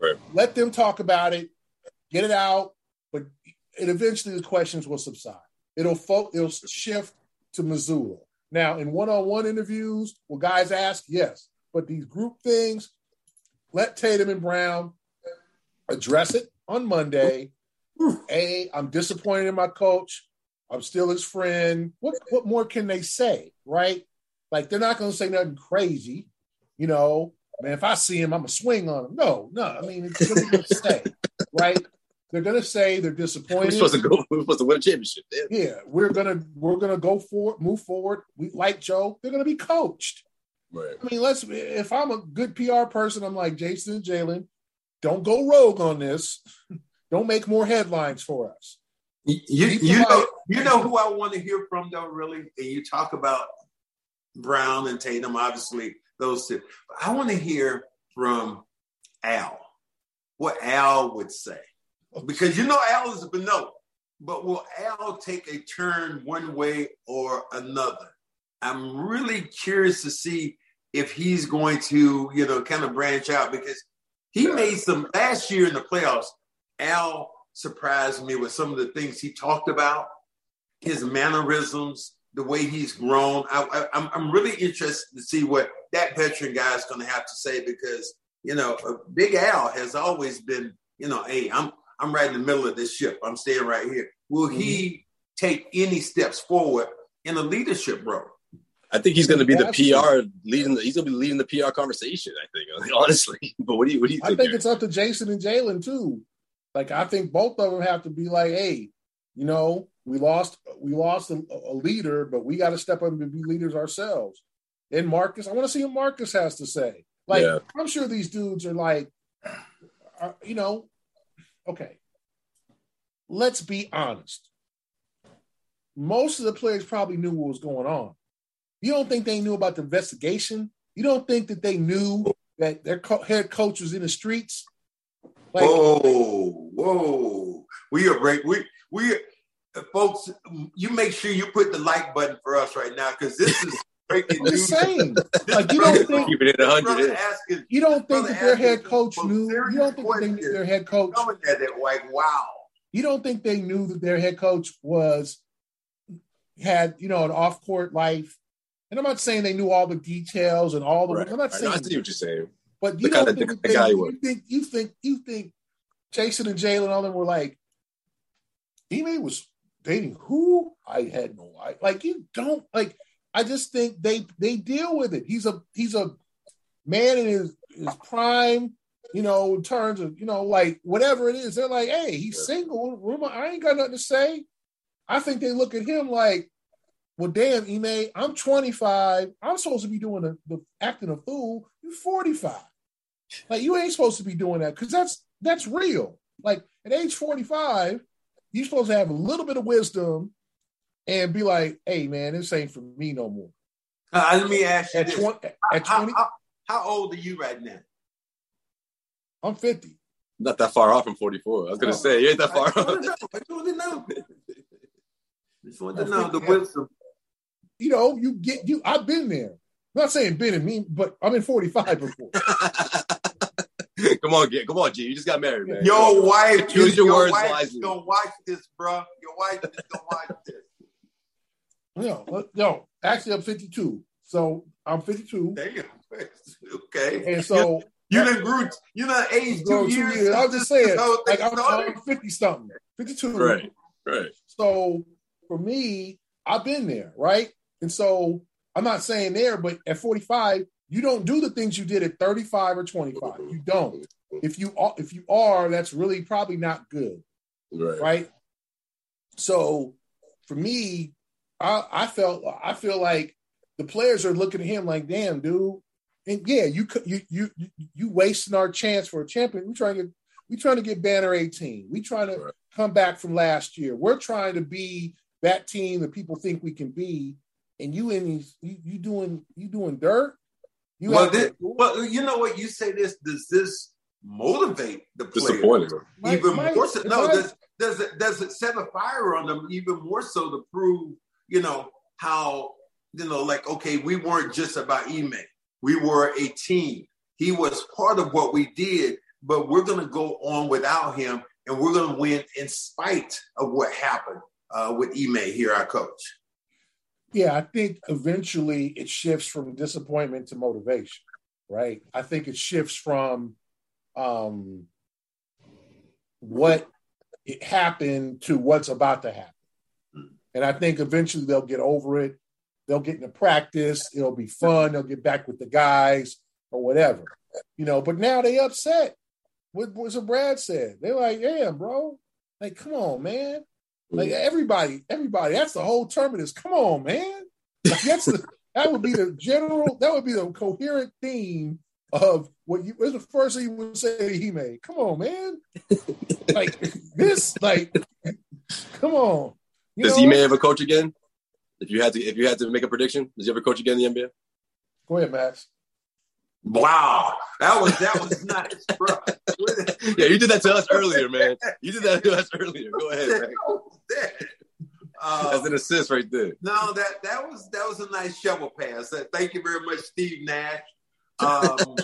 Right. Let them talk about it, get it out, but it eventually the questions will subside. It'll fo- it'll shift to Mazzulla. Now, in one-on-one interviews, will guys ask? Yes, but these group things, let Tatum and Brown address it on Monday. A, I'm disappointed in my coach. I'm still his friend. What what more can they say, right? Like they're not going to say nothing crazy, you know. Man, if I see him, I'm gonna swing on him. No, no. I mean, it's gonna be say, right? They're gonna say they're disappointed. We're supposed to go. We're supposed to win a championship. Yeah. Yeah, we're gonna we're gonna go forward, move forward. We like Joe. They're gonna be coached. Right. I mean, let's. If I'm a good PR person, I'm like Jayson and Jalen. Don't go rogue on this. Don't make more headlines for us. You, you, Keep you the know, you know who I want to hear from though, really. And you talk about Brown and Tatum, obviously those two. But I want to hear from Al, what Al would say, because you know Al is a benevolent. But will Al take a turn one way or another? I'm really curious to see if he's going to, you know, kind of branch out because he made some last year in the playoffs. Al surprised me with some of the things he talked about, his mannerisms, the way he's grown. I, I, I'm, I'm really interested to see what that veteran guy is going to have to say because, you know, uh, Big Al has always been, you know, hey, I'm I'm right in the middle of this ship. I'm staying right here. Will he take any steps forward in a leadership role? I think he's going to be the PR leading. The, he's going to be leading the PR conversation. I think, honestly. But what do you what do you think? I think? think Gary? it's up to Jayson and Jalen too. Like I think both of them have to be like, hey, you know, we lost we lost a, a leader, but we got to step up and be leaders ourselves. And Marcus, I want to see what Marcus has to say. Like Yeah. I'm sure these dudes are like, are, you know, okay. Let's be honest. Most of the players probably knew what was going on. You don't think they knew about the investigation? You don't think that they knew that their co- head coach was in the streets? Like, whoa, whoa. We are break. We we uh, folks. You make sure you put the like button for us right now because this is breaking I'm news. saying. Like you don't think Keep it at 100. Asking, you don't think brother that their head coach knew. You don't think that they knew their head coach. Coming at it like wow. You don't think they knew that their head coach was had you know an off court life. And I'm not saying they knew all the details and all the. Right. I'm not Right. Saying I see what you're saying. But you The don't kinda- think the that kinda they, guy you was. think you think you think Jayson and Jalen and all them were like, Ime was dating who? I had no idea. Like you don't like. I just think they they deal with it. He's a he's a man in his his prime. You know, in terms of you know, like whatever it is, they're like, hey, he's single. Rumor, I ain't got nothing to say. I think they look at him like, well, damn, Ime, I'm 25. I'm supposed to be doing the, the acting a fool. You're 45. Like you ain't supposed to be doing that because that's that's real. Like at age 45, you're supposed to have a little bit of wisdom and be like, "Hey, man, this ain't for me no more." Uh, let me ask you At this. 20 at How- 20 how, how old are you right now? I'm 50. Not that far off from 44. I was gonna Oh. say you ain't that far just off. know. I just want to know. Just want to know the wisdom. You know, you get you. I've been there. I'm not saying been in me, but I'm in 45 before. come on, get come on, G. You just got married, man. Your wife, Choose your words wife wisely. is gonna watch this, bro. Your wife is gonna watch this. No, uh, no. Actually, I'm 52. So I'm 52, Damn. Okay. and so you done grew. You done aged Go two two years. years. I was just saying, This whole thing like I'm. I'm 50 something, 52. Right, right. So for me, I've been there, right? And so I'm not saying there, but at 45, you don't do the things you did at 35 or 25. You don't. If you are, if you are, that's really probably not good, Right. right? So for me, I, I felt I feel like the players are looking at him like, damn, dude. And yeah, you you you you wasting our chance for a champion. We trying to get we trying to get banner 18. We trying to Right. come back from last year. We're trying to be that team that people think we can be. And you in these you, you doing you doing dirt. You well, this, well, you know what? You say this. Does this motivate the player Disappointed. Might- even might- more so? No, does does it does it set a fire on them even more so to prove you know how you know like okay we weren't just about Ime. We were a team. He was part of what we did, but we're going to go on without him, and we're going to win in spite of what happened uh, with Ime here, our coach. Yeah, I think eventually it shifts from disappointment to motivation, right? I think it shifts from um, what it happened to what's about to happen. And I think eventually they'll get over it. They'll get into practice. It'll be fun. They'll get back with the guys or whatever, you know. But now they upset. What was what Brad said? They're like, "Damn, bro! Like, come on, man! Like everybody, everybody. That's the whole terminus. Come on, man! Like, that's the that would be the general. That would be the coherent theme of what you. What's the first thing you would say he made? Come on, man! Like this, like, come on. You Does know? Ime ever coach again? If you had to, if you had to make a prediction, does he ever coach again in the NBA? Go ahead, Max. Wow, that was that was nice, bro. Yeah, you did that to us earlier, man. You did that to us earlier. Go ahead. Uh, That's an assist right there. No, that that was that was a nice shovel pass. Uh, Thank you very much, Steve Nash. Um,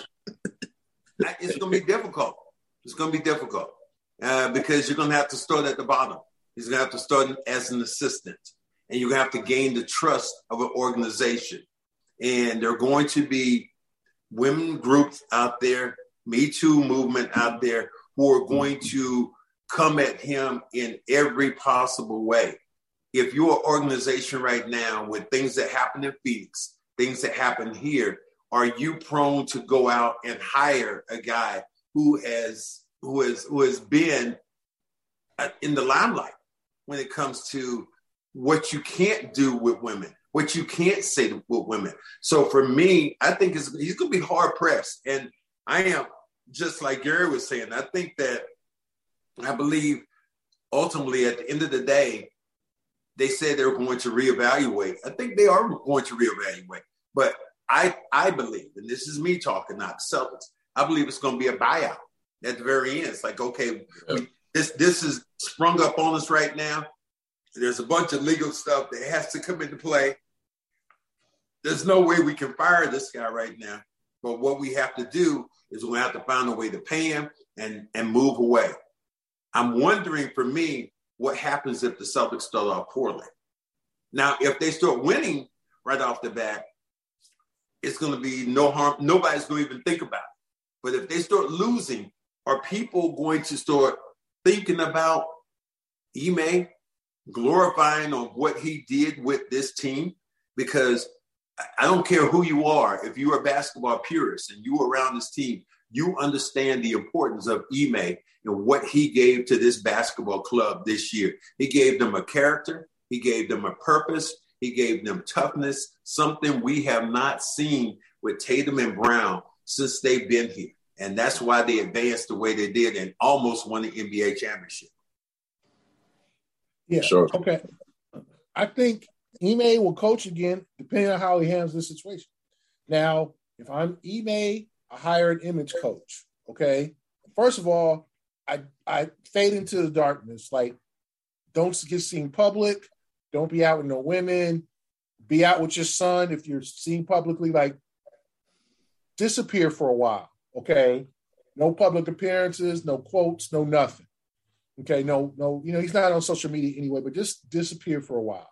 it's going to be difficult. It's going to be difficult uh, because you're going to have to start at the bottom. He's going to have to start as an assistant, and you're going to have to gain the trust of an organization. And they're going to be women groups out there, Me Too movement out there, who are going to come at him in every possible way. If you're an organization right now with things that happen in Phoenix, things that happen here, are you prone to go out and hire a guy who has who has who has been uh, in the limelight when it comes to what you can't do with women, what you can't say to, with women? So for me, I think it's, he's going to be hard pressed, and I am just like Gary was saying. I think that I believe ultimately at the end of the day they said they were going to reevaluate. I think they are going to reevaluate. But I I believe, and this is me talking, not Celtics, I believe it's going to be a buyout at the very end. It's like, okay, we, this this is sprung up on us right now. There's a bunch of legal stuff that has to come into play. There's no way we can fire this guy right now. But what we have to do is we have to find a way to pay him and, and move away. I'm wondering for me, what happens if the Celtics start off poorly? Now, if they start winning right off the bat, it's going to be no harm. Nobody's going to even think about it. But if they start losing, are people going to start thinking about Ime glorifying on what he did with this team? Because I don't care who you are. If you're a basketball purist and you are around this team, you understand the importance of Ime and what he gave to this basketball club this year. He gave them a character, he gave them a purpose, he gave them toughness, something we have not seen with Tatum and Brown since they've been here. And that's why they advanced the way they did and almost won the NBA championship. Yeah. Sure. Okay. I think Ime will coach again, depending on how he handles this situation. Now, if I'm Ime, I hire an image coach. Okay. First of all, I I fade into the darkness. Like, don't get seen public. Don't be out with no women. Be out with your son if you're seen publicly. Like, disappear for a while. Okay. No public appearances, no quotes, no nothing. Okay, no, no, you know, he's not on social media anyway, but just disappear for a while.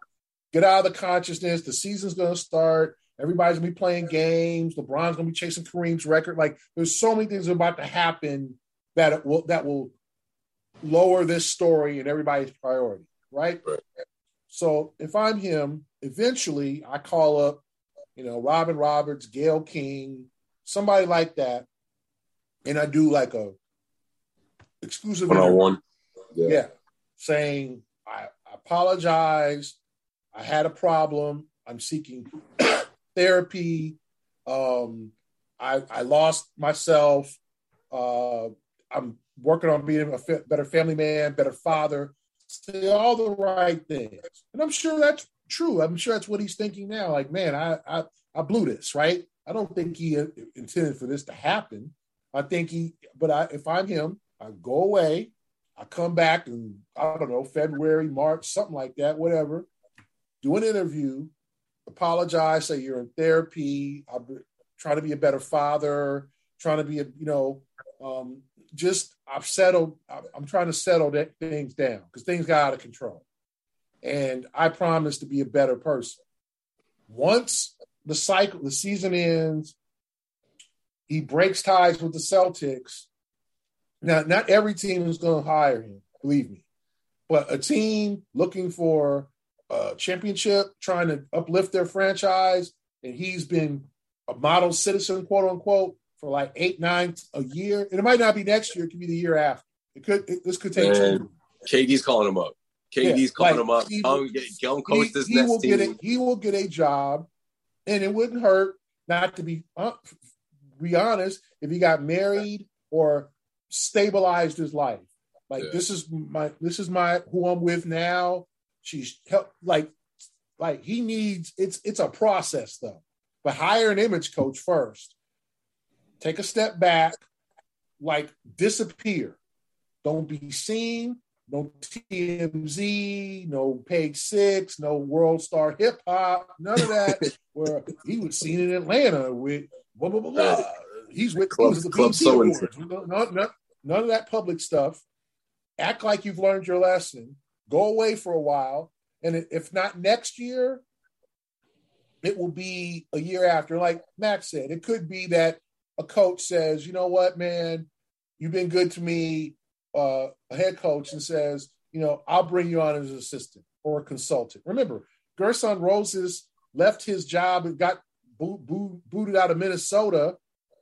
Get out of the consciousness. The season's gonna start. Everybody's gonna be playing games. LeBron's gonna be chasing Kareem's record. Like there's so many things about to happen that will that will lower this story and everybody's priority, right? right? So if I'm him, eventually I call up, you know, Robin Roberts, Gayle King, somebody like that, and I do like a exclusive one on one. Yeah. Saying I, I apologize. I had a problem. I'm seeking therapy. Um, I, I lost myself. Uh, I'm working on being a better family man, better father. Say all the right things, and I'm sure that's true. I'm sure that's what he's thinking now. Like, man, I I, I blew this, right? I don't think he intended for this to happen. I think he, but I, if I'm him, I go away. I come back in, I don't know, February, March, something like that, whatever. Do an interview, apologize, say you're in therapy. I'm trying to be a better father, trying to be a, you know, um, just I've settled. I'm trying to settle that things down because things got out of control, and I promise to be a better person. Once the cycle, the season ends, he breaks ties with the Celtics. Now, not every team is going to hire him, believe me, but a team looking for a championship, trying to uplift their franchise, and he's been a model citizen, quote unquote, for like eight, nine a year. And it might not be next year; it could be the year after. It could. It, this could take. And KD's calling him up. KD's yeah, calling like, him up. He, will, get, coach he, this he next will team. Get a, he will get a job, and it wouldn't hurt not to be. Uh, be honest, if he got married or stabilized his life. Like yeah. this is my this is my who I'm with now. She's help like like he needs it's it's a process though. But hire an image coach first. Take a step back, like disappear. Don't be seen. No TMZ, no page six, no world star hip hop, none of that. where he was seen in Atlanta with blah blah blah. blah. Uh, He's with club, he club so and none of that public stuff. Act like you've learned your lesson. Go away for a while. And if not next year, it will be a year after. Like Max said, it could be that a coach says, you know what, man, you've been good to me, uh, a head coach, and says, you know, I'll bring you on as an assistant or a consultant. Remember, Gersson Rosas left his job and got booted out of Minnesota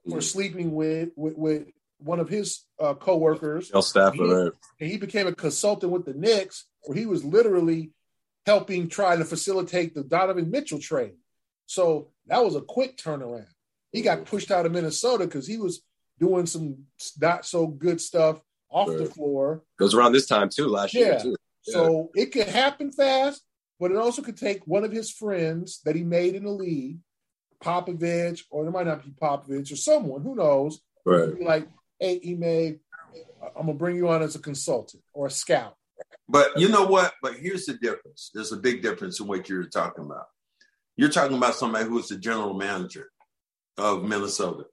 for mm-hmm. sleeping with, with, with one of his uh, coworkers. Stafford, he, right. And he became a consultant with the Knicks, where he was literally helping try to facilitate the Donovan Mitchell trade. So that was a quick turnaround. He got mm-hmm. pushed out of Minnesota because he was doing some not so good stuff off right. the floor. It goes around this time too, last yeah. year too. Yeah. So it could happen fast, but it also could take one of his friends that he made in the league, Popovich, or it might not be Popovich or someone, who knows. Right. like, hey, Ime, I'm gonna bring you on as a consultant or a scout. But you know what? But here's the difference. There's a big difference in what you're talking about. You're talking about somebody who is the general manager of Minnesota.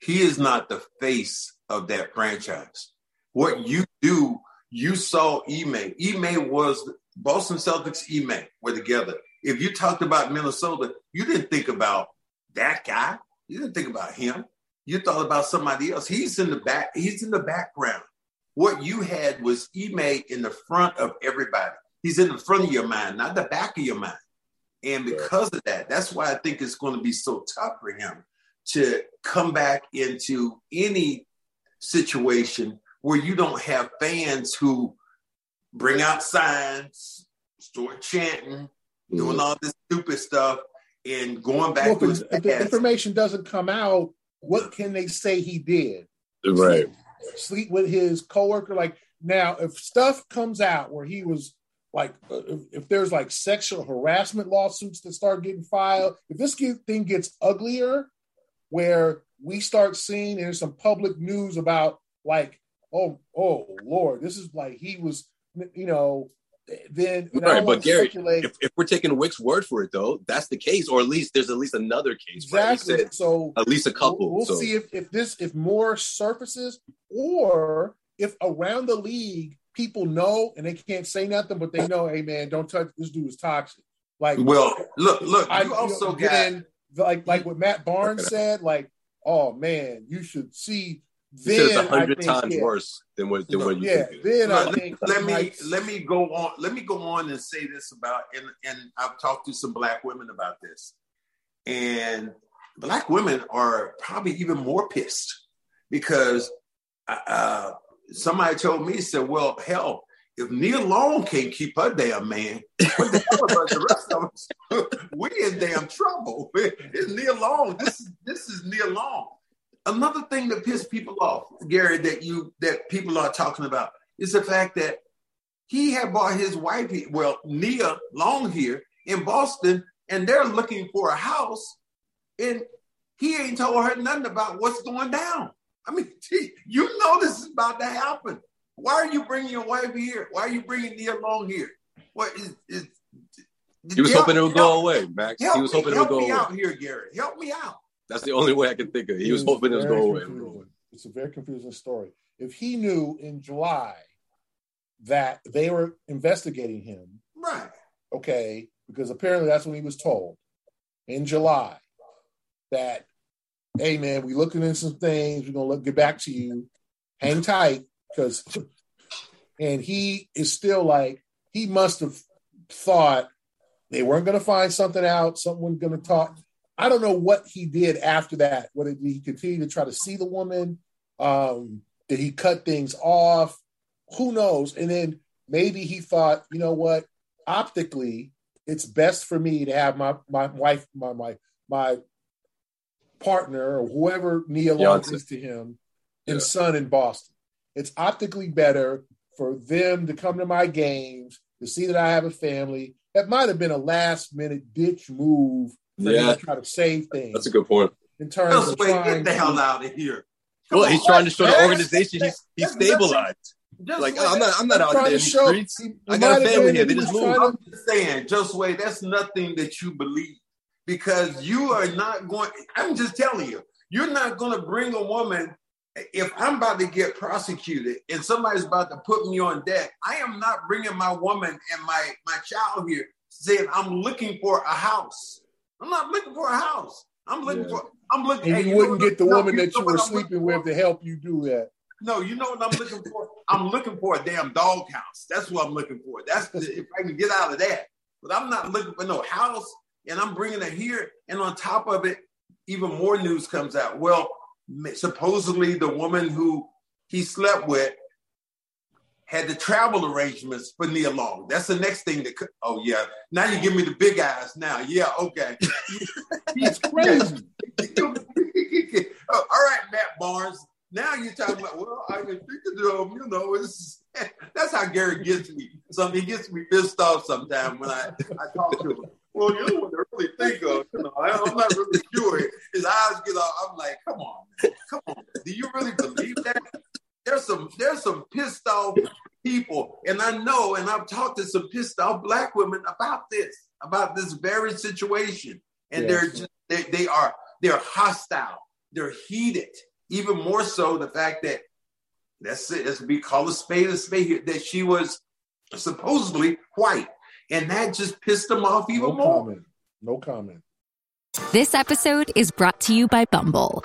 He is not the face of that franchise. What you do, you saw Ime. Ime was Boston Celtics. Ime were together. If you talked about Minnesota, you didn't think about that guy. You didn't think about him you thought about somebody else. He's in the back, he's in the background. What you had was Ime in the front of everybody. He's in the front of your mind, not the back of your mind. And because of that, that's why I think it's going to be so tough for him to come back into any situation where you don't have fans who bring out signs, start chanting, doing mm-hmm. all this stupid stuff, and going back well, to if the information doesn't come out, what can they say he did? Right. Sleep, with his coworker. Like now, if stuff comes out where he was like uh, if, there's like sexual harassment lawsuits that start getting filed, if this thing gets uglier, where we start seeing there's some public news about like, oh, oh Lord, this is like he was, you know, then right. But Gary, if, if, we're taking Wyc's word for it, though, that's the case, or at least there's at least another case. Exactly. Right? So at least a couple. We'll, we'll so. see if, if this if more surfaces, or if around the league people know and they can't say nothing, but they know, hey man, don't touch this dude is toxic. Like, well, look, look, I, you also you know, got like like what Matt Barnes said, like, oh man, you should see. Then it's a hundred times yeah, worse than what than what you yeah. think. Then I let, think let me might... let me go on. Let me go on and say this about and and I've talked to some black women about this, and black women are probably even more pissed because uh, somebody told me said, "Well, hell, if Nia Long can't keep her damn man, what the hell about the rest of us? we in damn trouble. It's Nia Long. This is this is Nia Long." Another thing that pissed people off, Gary, that you that people are talking about is the fact that he had bought his wife, well, Nia Long here in Boston, and they're looking for a house, and he ain't told her nothing about what's going down. I mean, gee, you know this is about to happen. Why are you bringing your wife here? Why are you bringing Nia Long here? What is, is he was hoping it would go away, Max. He was hoping it would go away. Help me out here, Gary. Help me out. That's the only way I can think of. He was hoping it would go away. It's a very confusing story. If he knew in July that they were investigating him, right? Okay, because apparently that's when he was told in July that, hey man, we're looking into some things. We're gonna look, get back to you. Hang tight, because and he is still like he must have thought they weren't going to find something out. Someone going to talk. I don't know what he did after that. Whether he continued to try to see the woman, um, did he cut things off? Who knows? And then maybe he thought, you know what? Optically, it's best for me to have my my wife, my my my partner, or whoever Nia Long is to him, and yeah. son in Boston. It's optically better for them to come to my games to see that I have a family. That might have been a last minute ditch move for yeah. him to try to save things. That's a good point. In terms of trying get the hell to, out of here. Come well, on, he's trying to show the organization he's he's stabilized. Just like oh, I'm not, I'm not out there in the streets. He, I got a family here. They just moved. I'm just saying, Josue, that's nothing that you believe because you are not going. I'm just telling you, you're not going to bring a woman if I'm about to get prosecuted and somebody's about to put me on deck, I am not bringing my woman and my my child here saying I'm looking for a house. I'm not looking for a house. I'm looking yeah. for. I'm looking. And you, wouldn't get the no, woman that you were sleeping with to help you do that. No, you know what I'm looking for. I'm looking for a damn doghouse. That's what I'm looking for. That's the, if I can get out of that. But I'm not looking for no house. And I'm bringing it here. And on top of it, even more news comes out. Well, supposedly the woman who he slept with had the travel arrangements for Nia Long. That's the next thing that could, oh yeah. Now you give me the big eyes now. Yeah, okay. He's crazy. All right, Matt Barnes. Now you're talking about, well, I can think of them, you know, it's that's how Gary gets me. So he gets me pissed off sometimes when I, I talk to him. Well, you know what to really think of. You know, I, am not really sure. His eyes get off. I'm like, come on, man. come on. Do you really believe that? There's some there's some pissed off people, and I know, and I've talked to some pissed off black women about this, about this very situation, and yes. they're just they, they are they're hostile, they're heated. Even more so, the fact that that's it. Let's be call a spade a spade. That she was supposedly white and that just pissed them off even no more. Comment. No comment. This episode is brought to you by Bumble.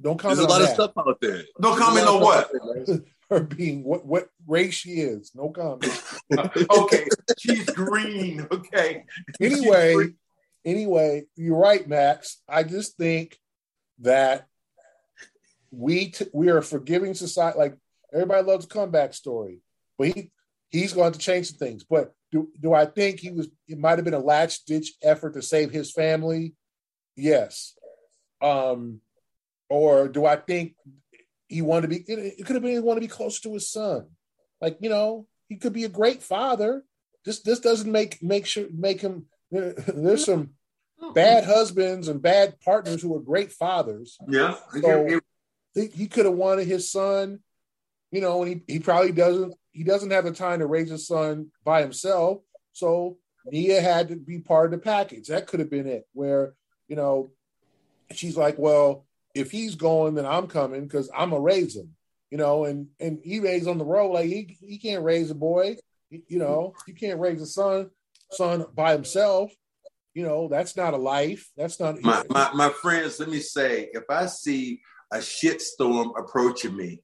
Don't comment. There's a lot that. of stuff out there. Don't comment on what. her being what what race she is. No comment. okay, she's green. Okay. Anyway, anyway, you're right, Max. I just think that we t- we are a forgiving society. Like everybody loves a comeback story, but he he's going to change some things. But do do I think he was? It might have been a latch ditch effort to save his family. Yes. Um, or do I think he wanted to be? It, it could have been he wanted to be close to his son. Like you know, he could be a great father. This this doesn't make make sure make him. There's some bad husbands and bad partners who are great fathers. Yeah. So he, he could have wanted his son, you know, and he, he probably doesn't he doesn't have the time to raise his son by himself. So Nia had to be part of the package. That could have been it, where, you know, she's like, Well, if he's going, then I'm coming because I'm a raise him, you know, and and he raised on the road, like he he can't raise a boy, you know, you can't raise a son son by himself you know that's not a life that's not my, my, my friends let me say if i see a shitstorm approaching me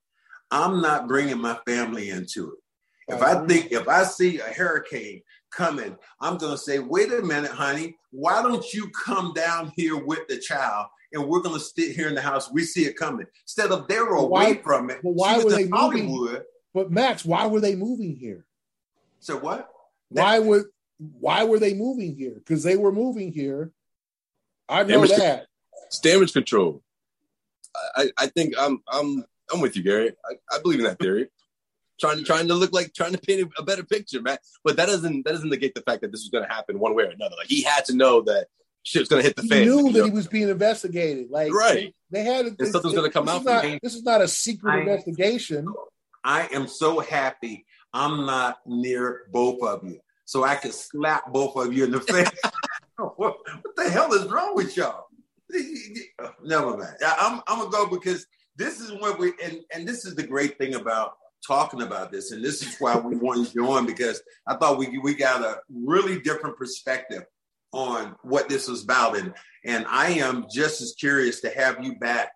i'm not bringing my family into it. If i uh-huh. think if i see a hurricane coming i'm going to say wait a minute honey why don't you come down here with the child and we're going to sit here in the house we see it coming instead of they're away why, from it but why were they hollywood moving, but max why were they moving here so what why would why were they moving here? Because they were moving here. I know Damage that. It's damage control. I, I think I'm I'm I'm with you, Gary. I, I believe in that theory. trying to trying to look like trying to paint a better picture, man. But that doesn't that doesn't negate the fact that this was going to happen one way or another. Like he had to know that shit's going to hit the He fan. knew that know? he was being investigated. Like Right. They, they had And something's gonna come this out Is not, it. this is not a secret I- investigation. I am so happy I'm not near both of you. So I can slap both of you in the face. what, what the hell is wrong with y'all? Never mind. I- I'm, I'm gonna go because this is what we and, and this is the great thing about talking about this, and this is why we wanted you on because I thought we we got a really different perspective on what this was about, and and I am just as curious to have you back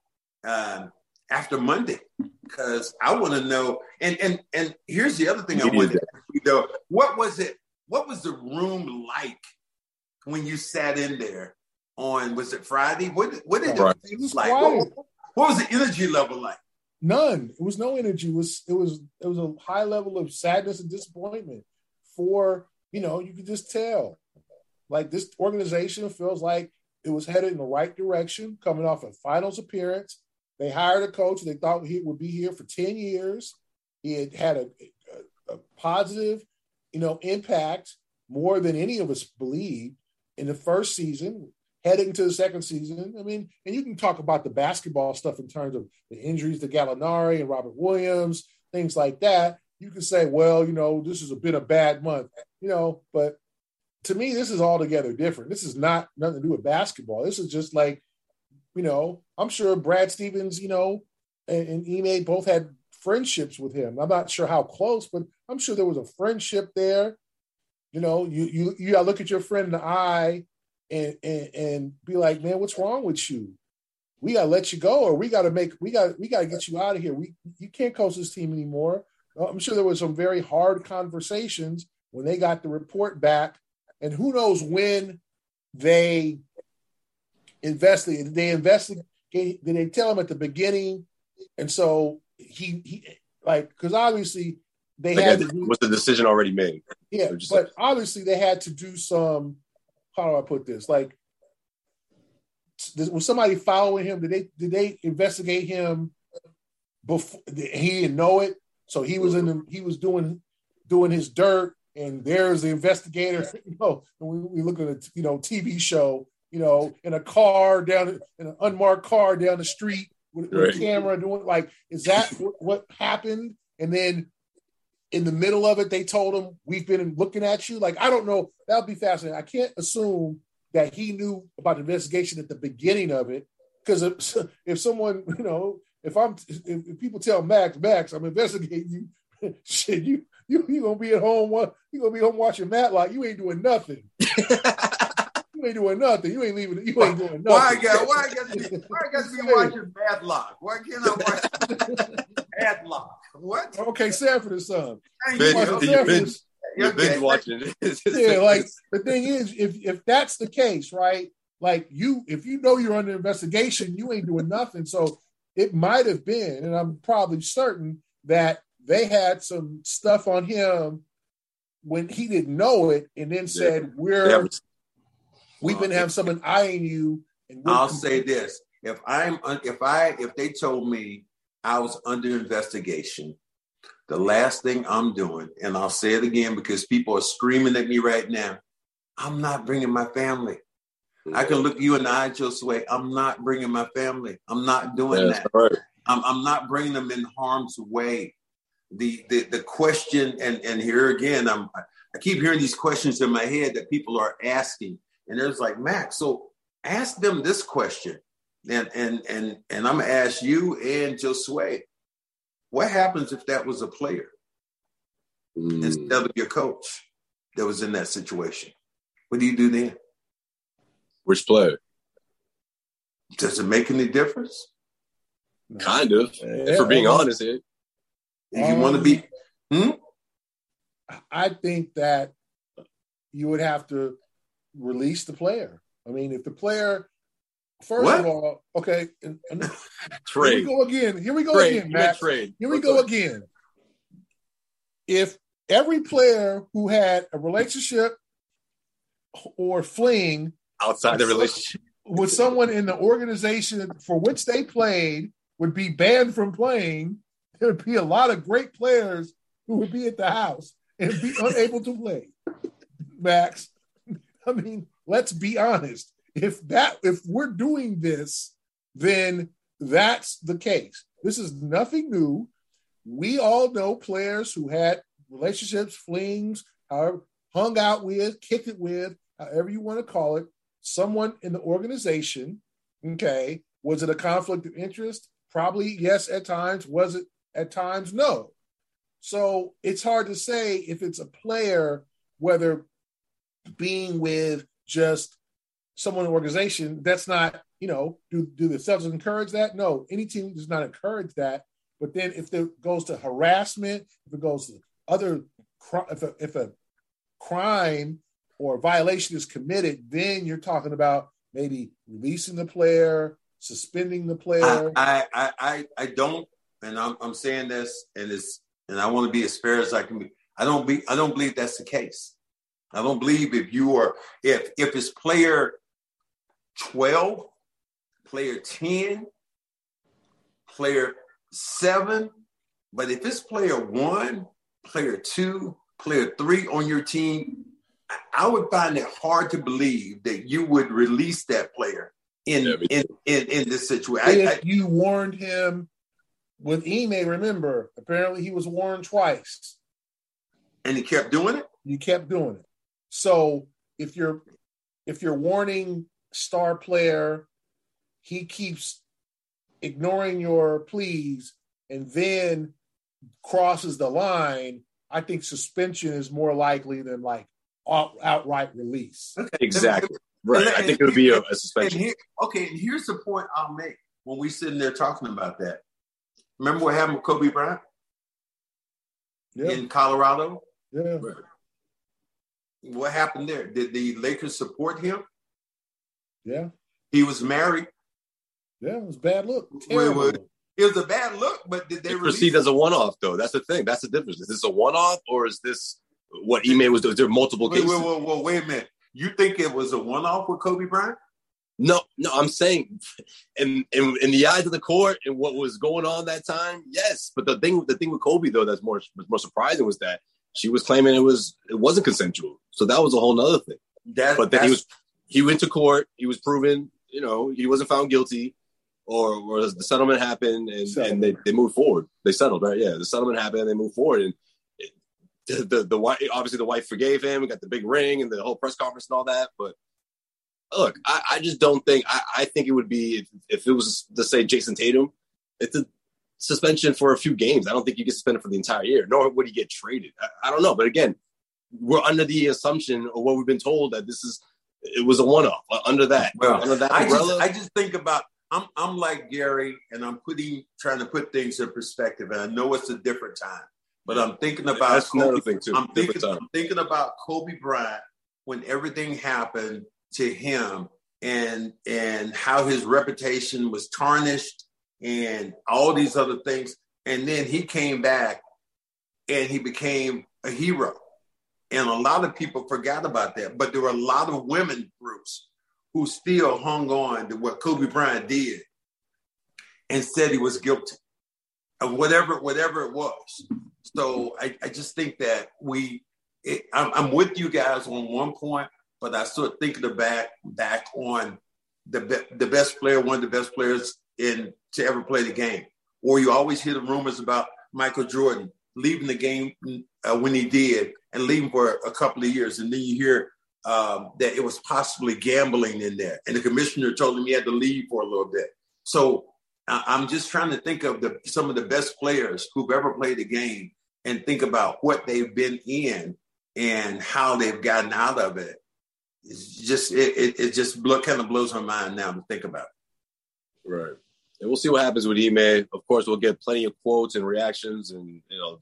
um, after Monday because I want to know. And and and here's the other thing I Media wanted day. to ask you though: what was it? What was the room like when you sat in there on? Was it Friday? What what did Right. it It was like? What, what was the energy level like? None. It was no energy. It was it was it was a high level of sadness and disappointment. For you know, you could just tell. Like this organization feels like it was headed in the right direction, coming off a finals appearance. They hired a coach they thought he would be here for 10 years. He had had a, a, a positive, you know, impact more than any of us believed in the first season, heading to the second season. I mean, and you can talk about the basketball stuff in terms of the injuries to Gallinari and Robert Williams, things like that. You can say, well, you know, this been a bad month, you know, but to me, this is altogether different. This is not nothing to do with basketball. This is just like, you know, I'm sure Brad Stevens, you know, and, and Ime both had friendships with him. I'm not sure how close, but I'm sure there was a friendship there. You know, you you you gotta look at your friend in the eye and and, and be like, man, what's wrong with you? We gotta let you go, or we gotta make we got we gotta get you out of here. We you can't coach this team anymore. Uh, I'm sure there was some very hard conversations when they got the report back, and who knows when they invested. Did they investigate? Did they tell him at the beginning? And so he he like because obviously they Like, had to do, was the decision already made? yeah, but obviously they had to do some. How do I put this? Like, was somebody following him? Did they did they investigate him before he didn't know it? So he was in the, he was doing doing his dirt, and there's the investigator. You know, and we, we look at a you know TV show, you know, in a car down in an unmarked car down the street with, with a camera doing like, is that what, happened? And then in the middle of it, they told him, We've been looking at you. Like, I don't know. That would be fascinating. I can't assume that he knew about the investigation at the beginning of it. Because if, if someone, you know, if I'm, if, if people tell Max, Max, I'm investigating you, shit, you, you, you gonna be at home, wa- you gonna be home watching Matlock. You ain't doing nothing. you ain't doing nothing. You ain't leaving. You ain't doing nothing. Why I got why I got to be, why I got to be watching Badlock? Why can't I watch Badlock? What? Okay, Sanford and Son. Binge- Watching you Sanford binge- and- you binge watching it. yeah, like the thing is, if if that's the case, right? Like you, if you know you're under investigation, you ain't doing nothing. So it might have been, and I'm probably certain that they had some stuff on him when he didn't know it, and then said, "We're Yeah. we've been having someone eyeing you." And we're- I'll say this: if I'm if I if they told me I was under investigation, the last thing I'm doing, and I'll say it again because people are screaming at me right now, I'm not bringing my family. I can look you in the eye, Josue. I'm not bringing my family. I'm not doing Yeah, that. right. I'm, I'm not bringing them in harm's way. The the the question, and and here again, I'm I keep hearing these questions in my head that people are asking, and there's like Max. So ask them this question, and and and and I'm gonna ask you and Josue, what happens if that was a player Mm. instead of your coach that was in that situation? What do you do then? Which player? Does it make any difference? Kind of. Yeah, for being honest here. If you want to be, hmm? I think that you would have to release the player. I mean, if the player, first What? of all, okay, and, and here we go again. Here we go Trade. again, Matt. trade. Here we go again. If every player who had a relationship or fling Outside the relationship. with someone in the organization for which they played would be banned from playing, there would be a lot of great players who would be at the house and be unable to play. Max, I mean, let's be honest. If that if we're doing this, then that's the case. This is nothing new. We all know players who had relationships, flings, however, hung out with, kicked it with, however you want to call it, someone in the organization. Okay. Was it a conflict of interest? Probably yes at times. Was it at times? No. So it's hard to say if it's a player, whether being with just someone in organization, that's not, you know, do, do the Celtics encourage that? No, any team does not encourage that. But then if it goes to harassment, if it goes to other, if a, if a crime or violation is committed, then you're talking about maybe releasing the player, suspending the player. I, I, I, I don't, and I'm, I'm saying this, and it's, and I want to be as fair as I can be. I don't be, I don't believe that's the case. I don't believe if you are, if if it's player twelve, player ten, player seven, but if it's player one, player two, player three on your team, I- would find it hard to believe that you would release that player in in, in in this situation. I- I- you warned him with Ime, remember, apparently he was warned twice. And he kept doing it? You kept doing it. So if you're if you're warning star player, he keeps ignoring your pleas and then crosses the line, I think suspension is more likely than like out, outright release. Exactly. Right. I think it would be a, a And suspension. here, okay, and here's the point I'll make when we're sitting there talking about that. Remember what happened with Kobe Bryant Yeah. in Colorado? Yeah. What happened there? Did the Lakers support him? Yeah. He was married. Yeah, it was a bad look. It Terrible. was, it was a bad look, but did they It release as a one-off, though. That's the thing. That's the difference. Is this a one-off, or is this what Ime was doing? Is there multiple Wait, cases? wait, wait, wait, wait a minute. You think it was a one-off with Kobe Bryant? No, no, I'm saying, in, in in the eyes of the court and what was going on that time, yes. But the thing, the thing with Kobe though, that's more was more surprising was that she was claiming it was it wasn't consensual. So that was a whole nother thing. That, But then he was he went to court. He was proven, you know, he wasn't found guilty, or or the settlement happened and and they, they moved forward. They settled, right? Yeah, the settlement happened and they moved forward. And it, the the, the wife obviously the wife forgave him. We got the big ring and the whole press conference and all that. But look, I, I just don't think I, I think it would be if, if it was to say Jayson Tatum, it's a suspension for a few games. I don't think you get suspended for the entire year, nor would he get traded. I, I don't know, but again, we're under the assumption or what we've been told that this is it was a one off uh, under that Well, under that I umbrella. just, I just think about I'm I'm like Gary, and I'm putting trying to put things in perspective. And I know it's a different time, but I'm thinking about That's Kobe, another thing too. I'm thinking I'm thinking about Kobe Bryant when everything happened to him and and how his reputation was tarnished and all these other things. And then he came back and he became a hero. And a lot of people forgot about that. But there were a lot of women groups who still hung on to what Kobe Bryant did and said he was guilty of whatever whatever it was. So I, I just think that we, it, I'm, I'm with you guys on one point, but I start thinking of the back back on the be, the best player, one of the best players in to ever play the game. Or you always hear the rumors about Michael Jordan leaving the game uh, when he did and leaving for a couple of years, and then you hear um, that it was possibly gambling in there, and the commissioner told him he had to leave for a little bit. So I- I'm just trying to think of the some of the best players who've ever played the game and think about what they've been in and how they've gotten out of it. It's just it it, it just blow, kind of blows my mind now to think about. it. Right. And we'll see what happens with Ime. Of course, we'll get plenty of quotes and reactions, and you know,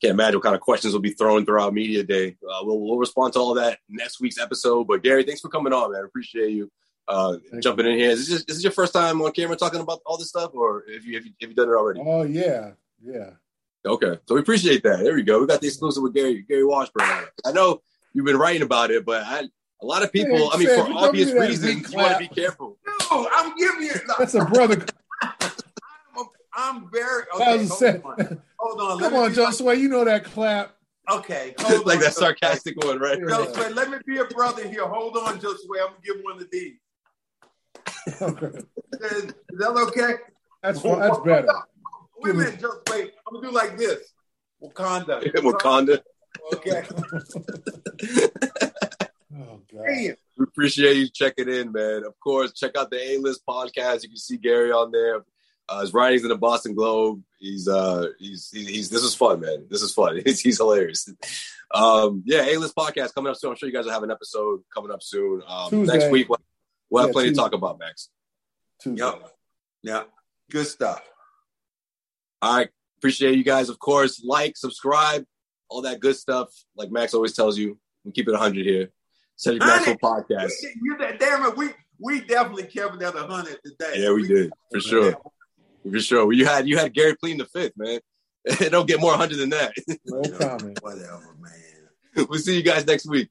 can't imagine what kind of questions will be thrown throughout media day. Uh, we'll, we'll respond to all that next week's episode. But Gary, thanks for coming on, man. I appreciate you uh, jumping in here. Is this, is this your first time on camera talking about all this stuff, or have you have you, have you done it already? Oh yeah, yeah. Okay, so we appreciate that. There we go. We got the exclusive with Gary Gary Washburn. I know you've been writing about it, but I, a lot of people. Hey, I mean, Sam, for obvious reasons, you want to be careful. No, I'm giving you. That's a brother. I'm very That okay. a Hold set. on, hold on. let Come on, be Josue, you know that clap. Okay, hold like on, that Josue. sarcastic one, right? Josue, let me be a brother here. Hold on, Josue. I'm gonna give one of these. Is, is that okay? That's fine. That's better. Wait a minute, Josue. I'm gonna do like this. Wakanda. Wakanda. Okay. Damn. We appreciate you checking in, man. Of course, check out the A List podcast. You can see Gary on there. Uh, his writings in the Boston Globe. He's uh he's he's, this is fun, man. This is fun. He's, he's hilarious. Um, yeah, A List podcast coming up soon. I'm sure you guys will have an episode coming up soon. Um, next week we'll, we'll have Yeah, plenty Tuesday. to talk about, Max. Tuesday. Yep. Yeah. Good stuff. All right, appreciate you guys. Of course, like, subscribe, all that good stuff. Like Max always tells you, we keep it 100 here. Cedric Maxwell podcast. You that damn it, we we definitely kept it at a hundred today. Yeah, we did for sure. For sure. Well, you had you had Gary pleading the fifth, man. It don't get more hundred than that. No comment. Whatever, man. we'll see you guys next week.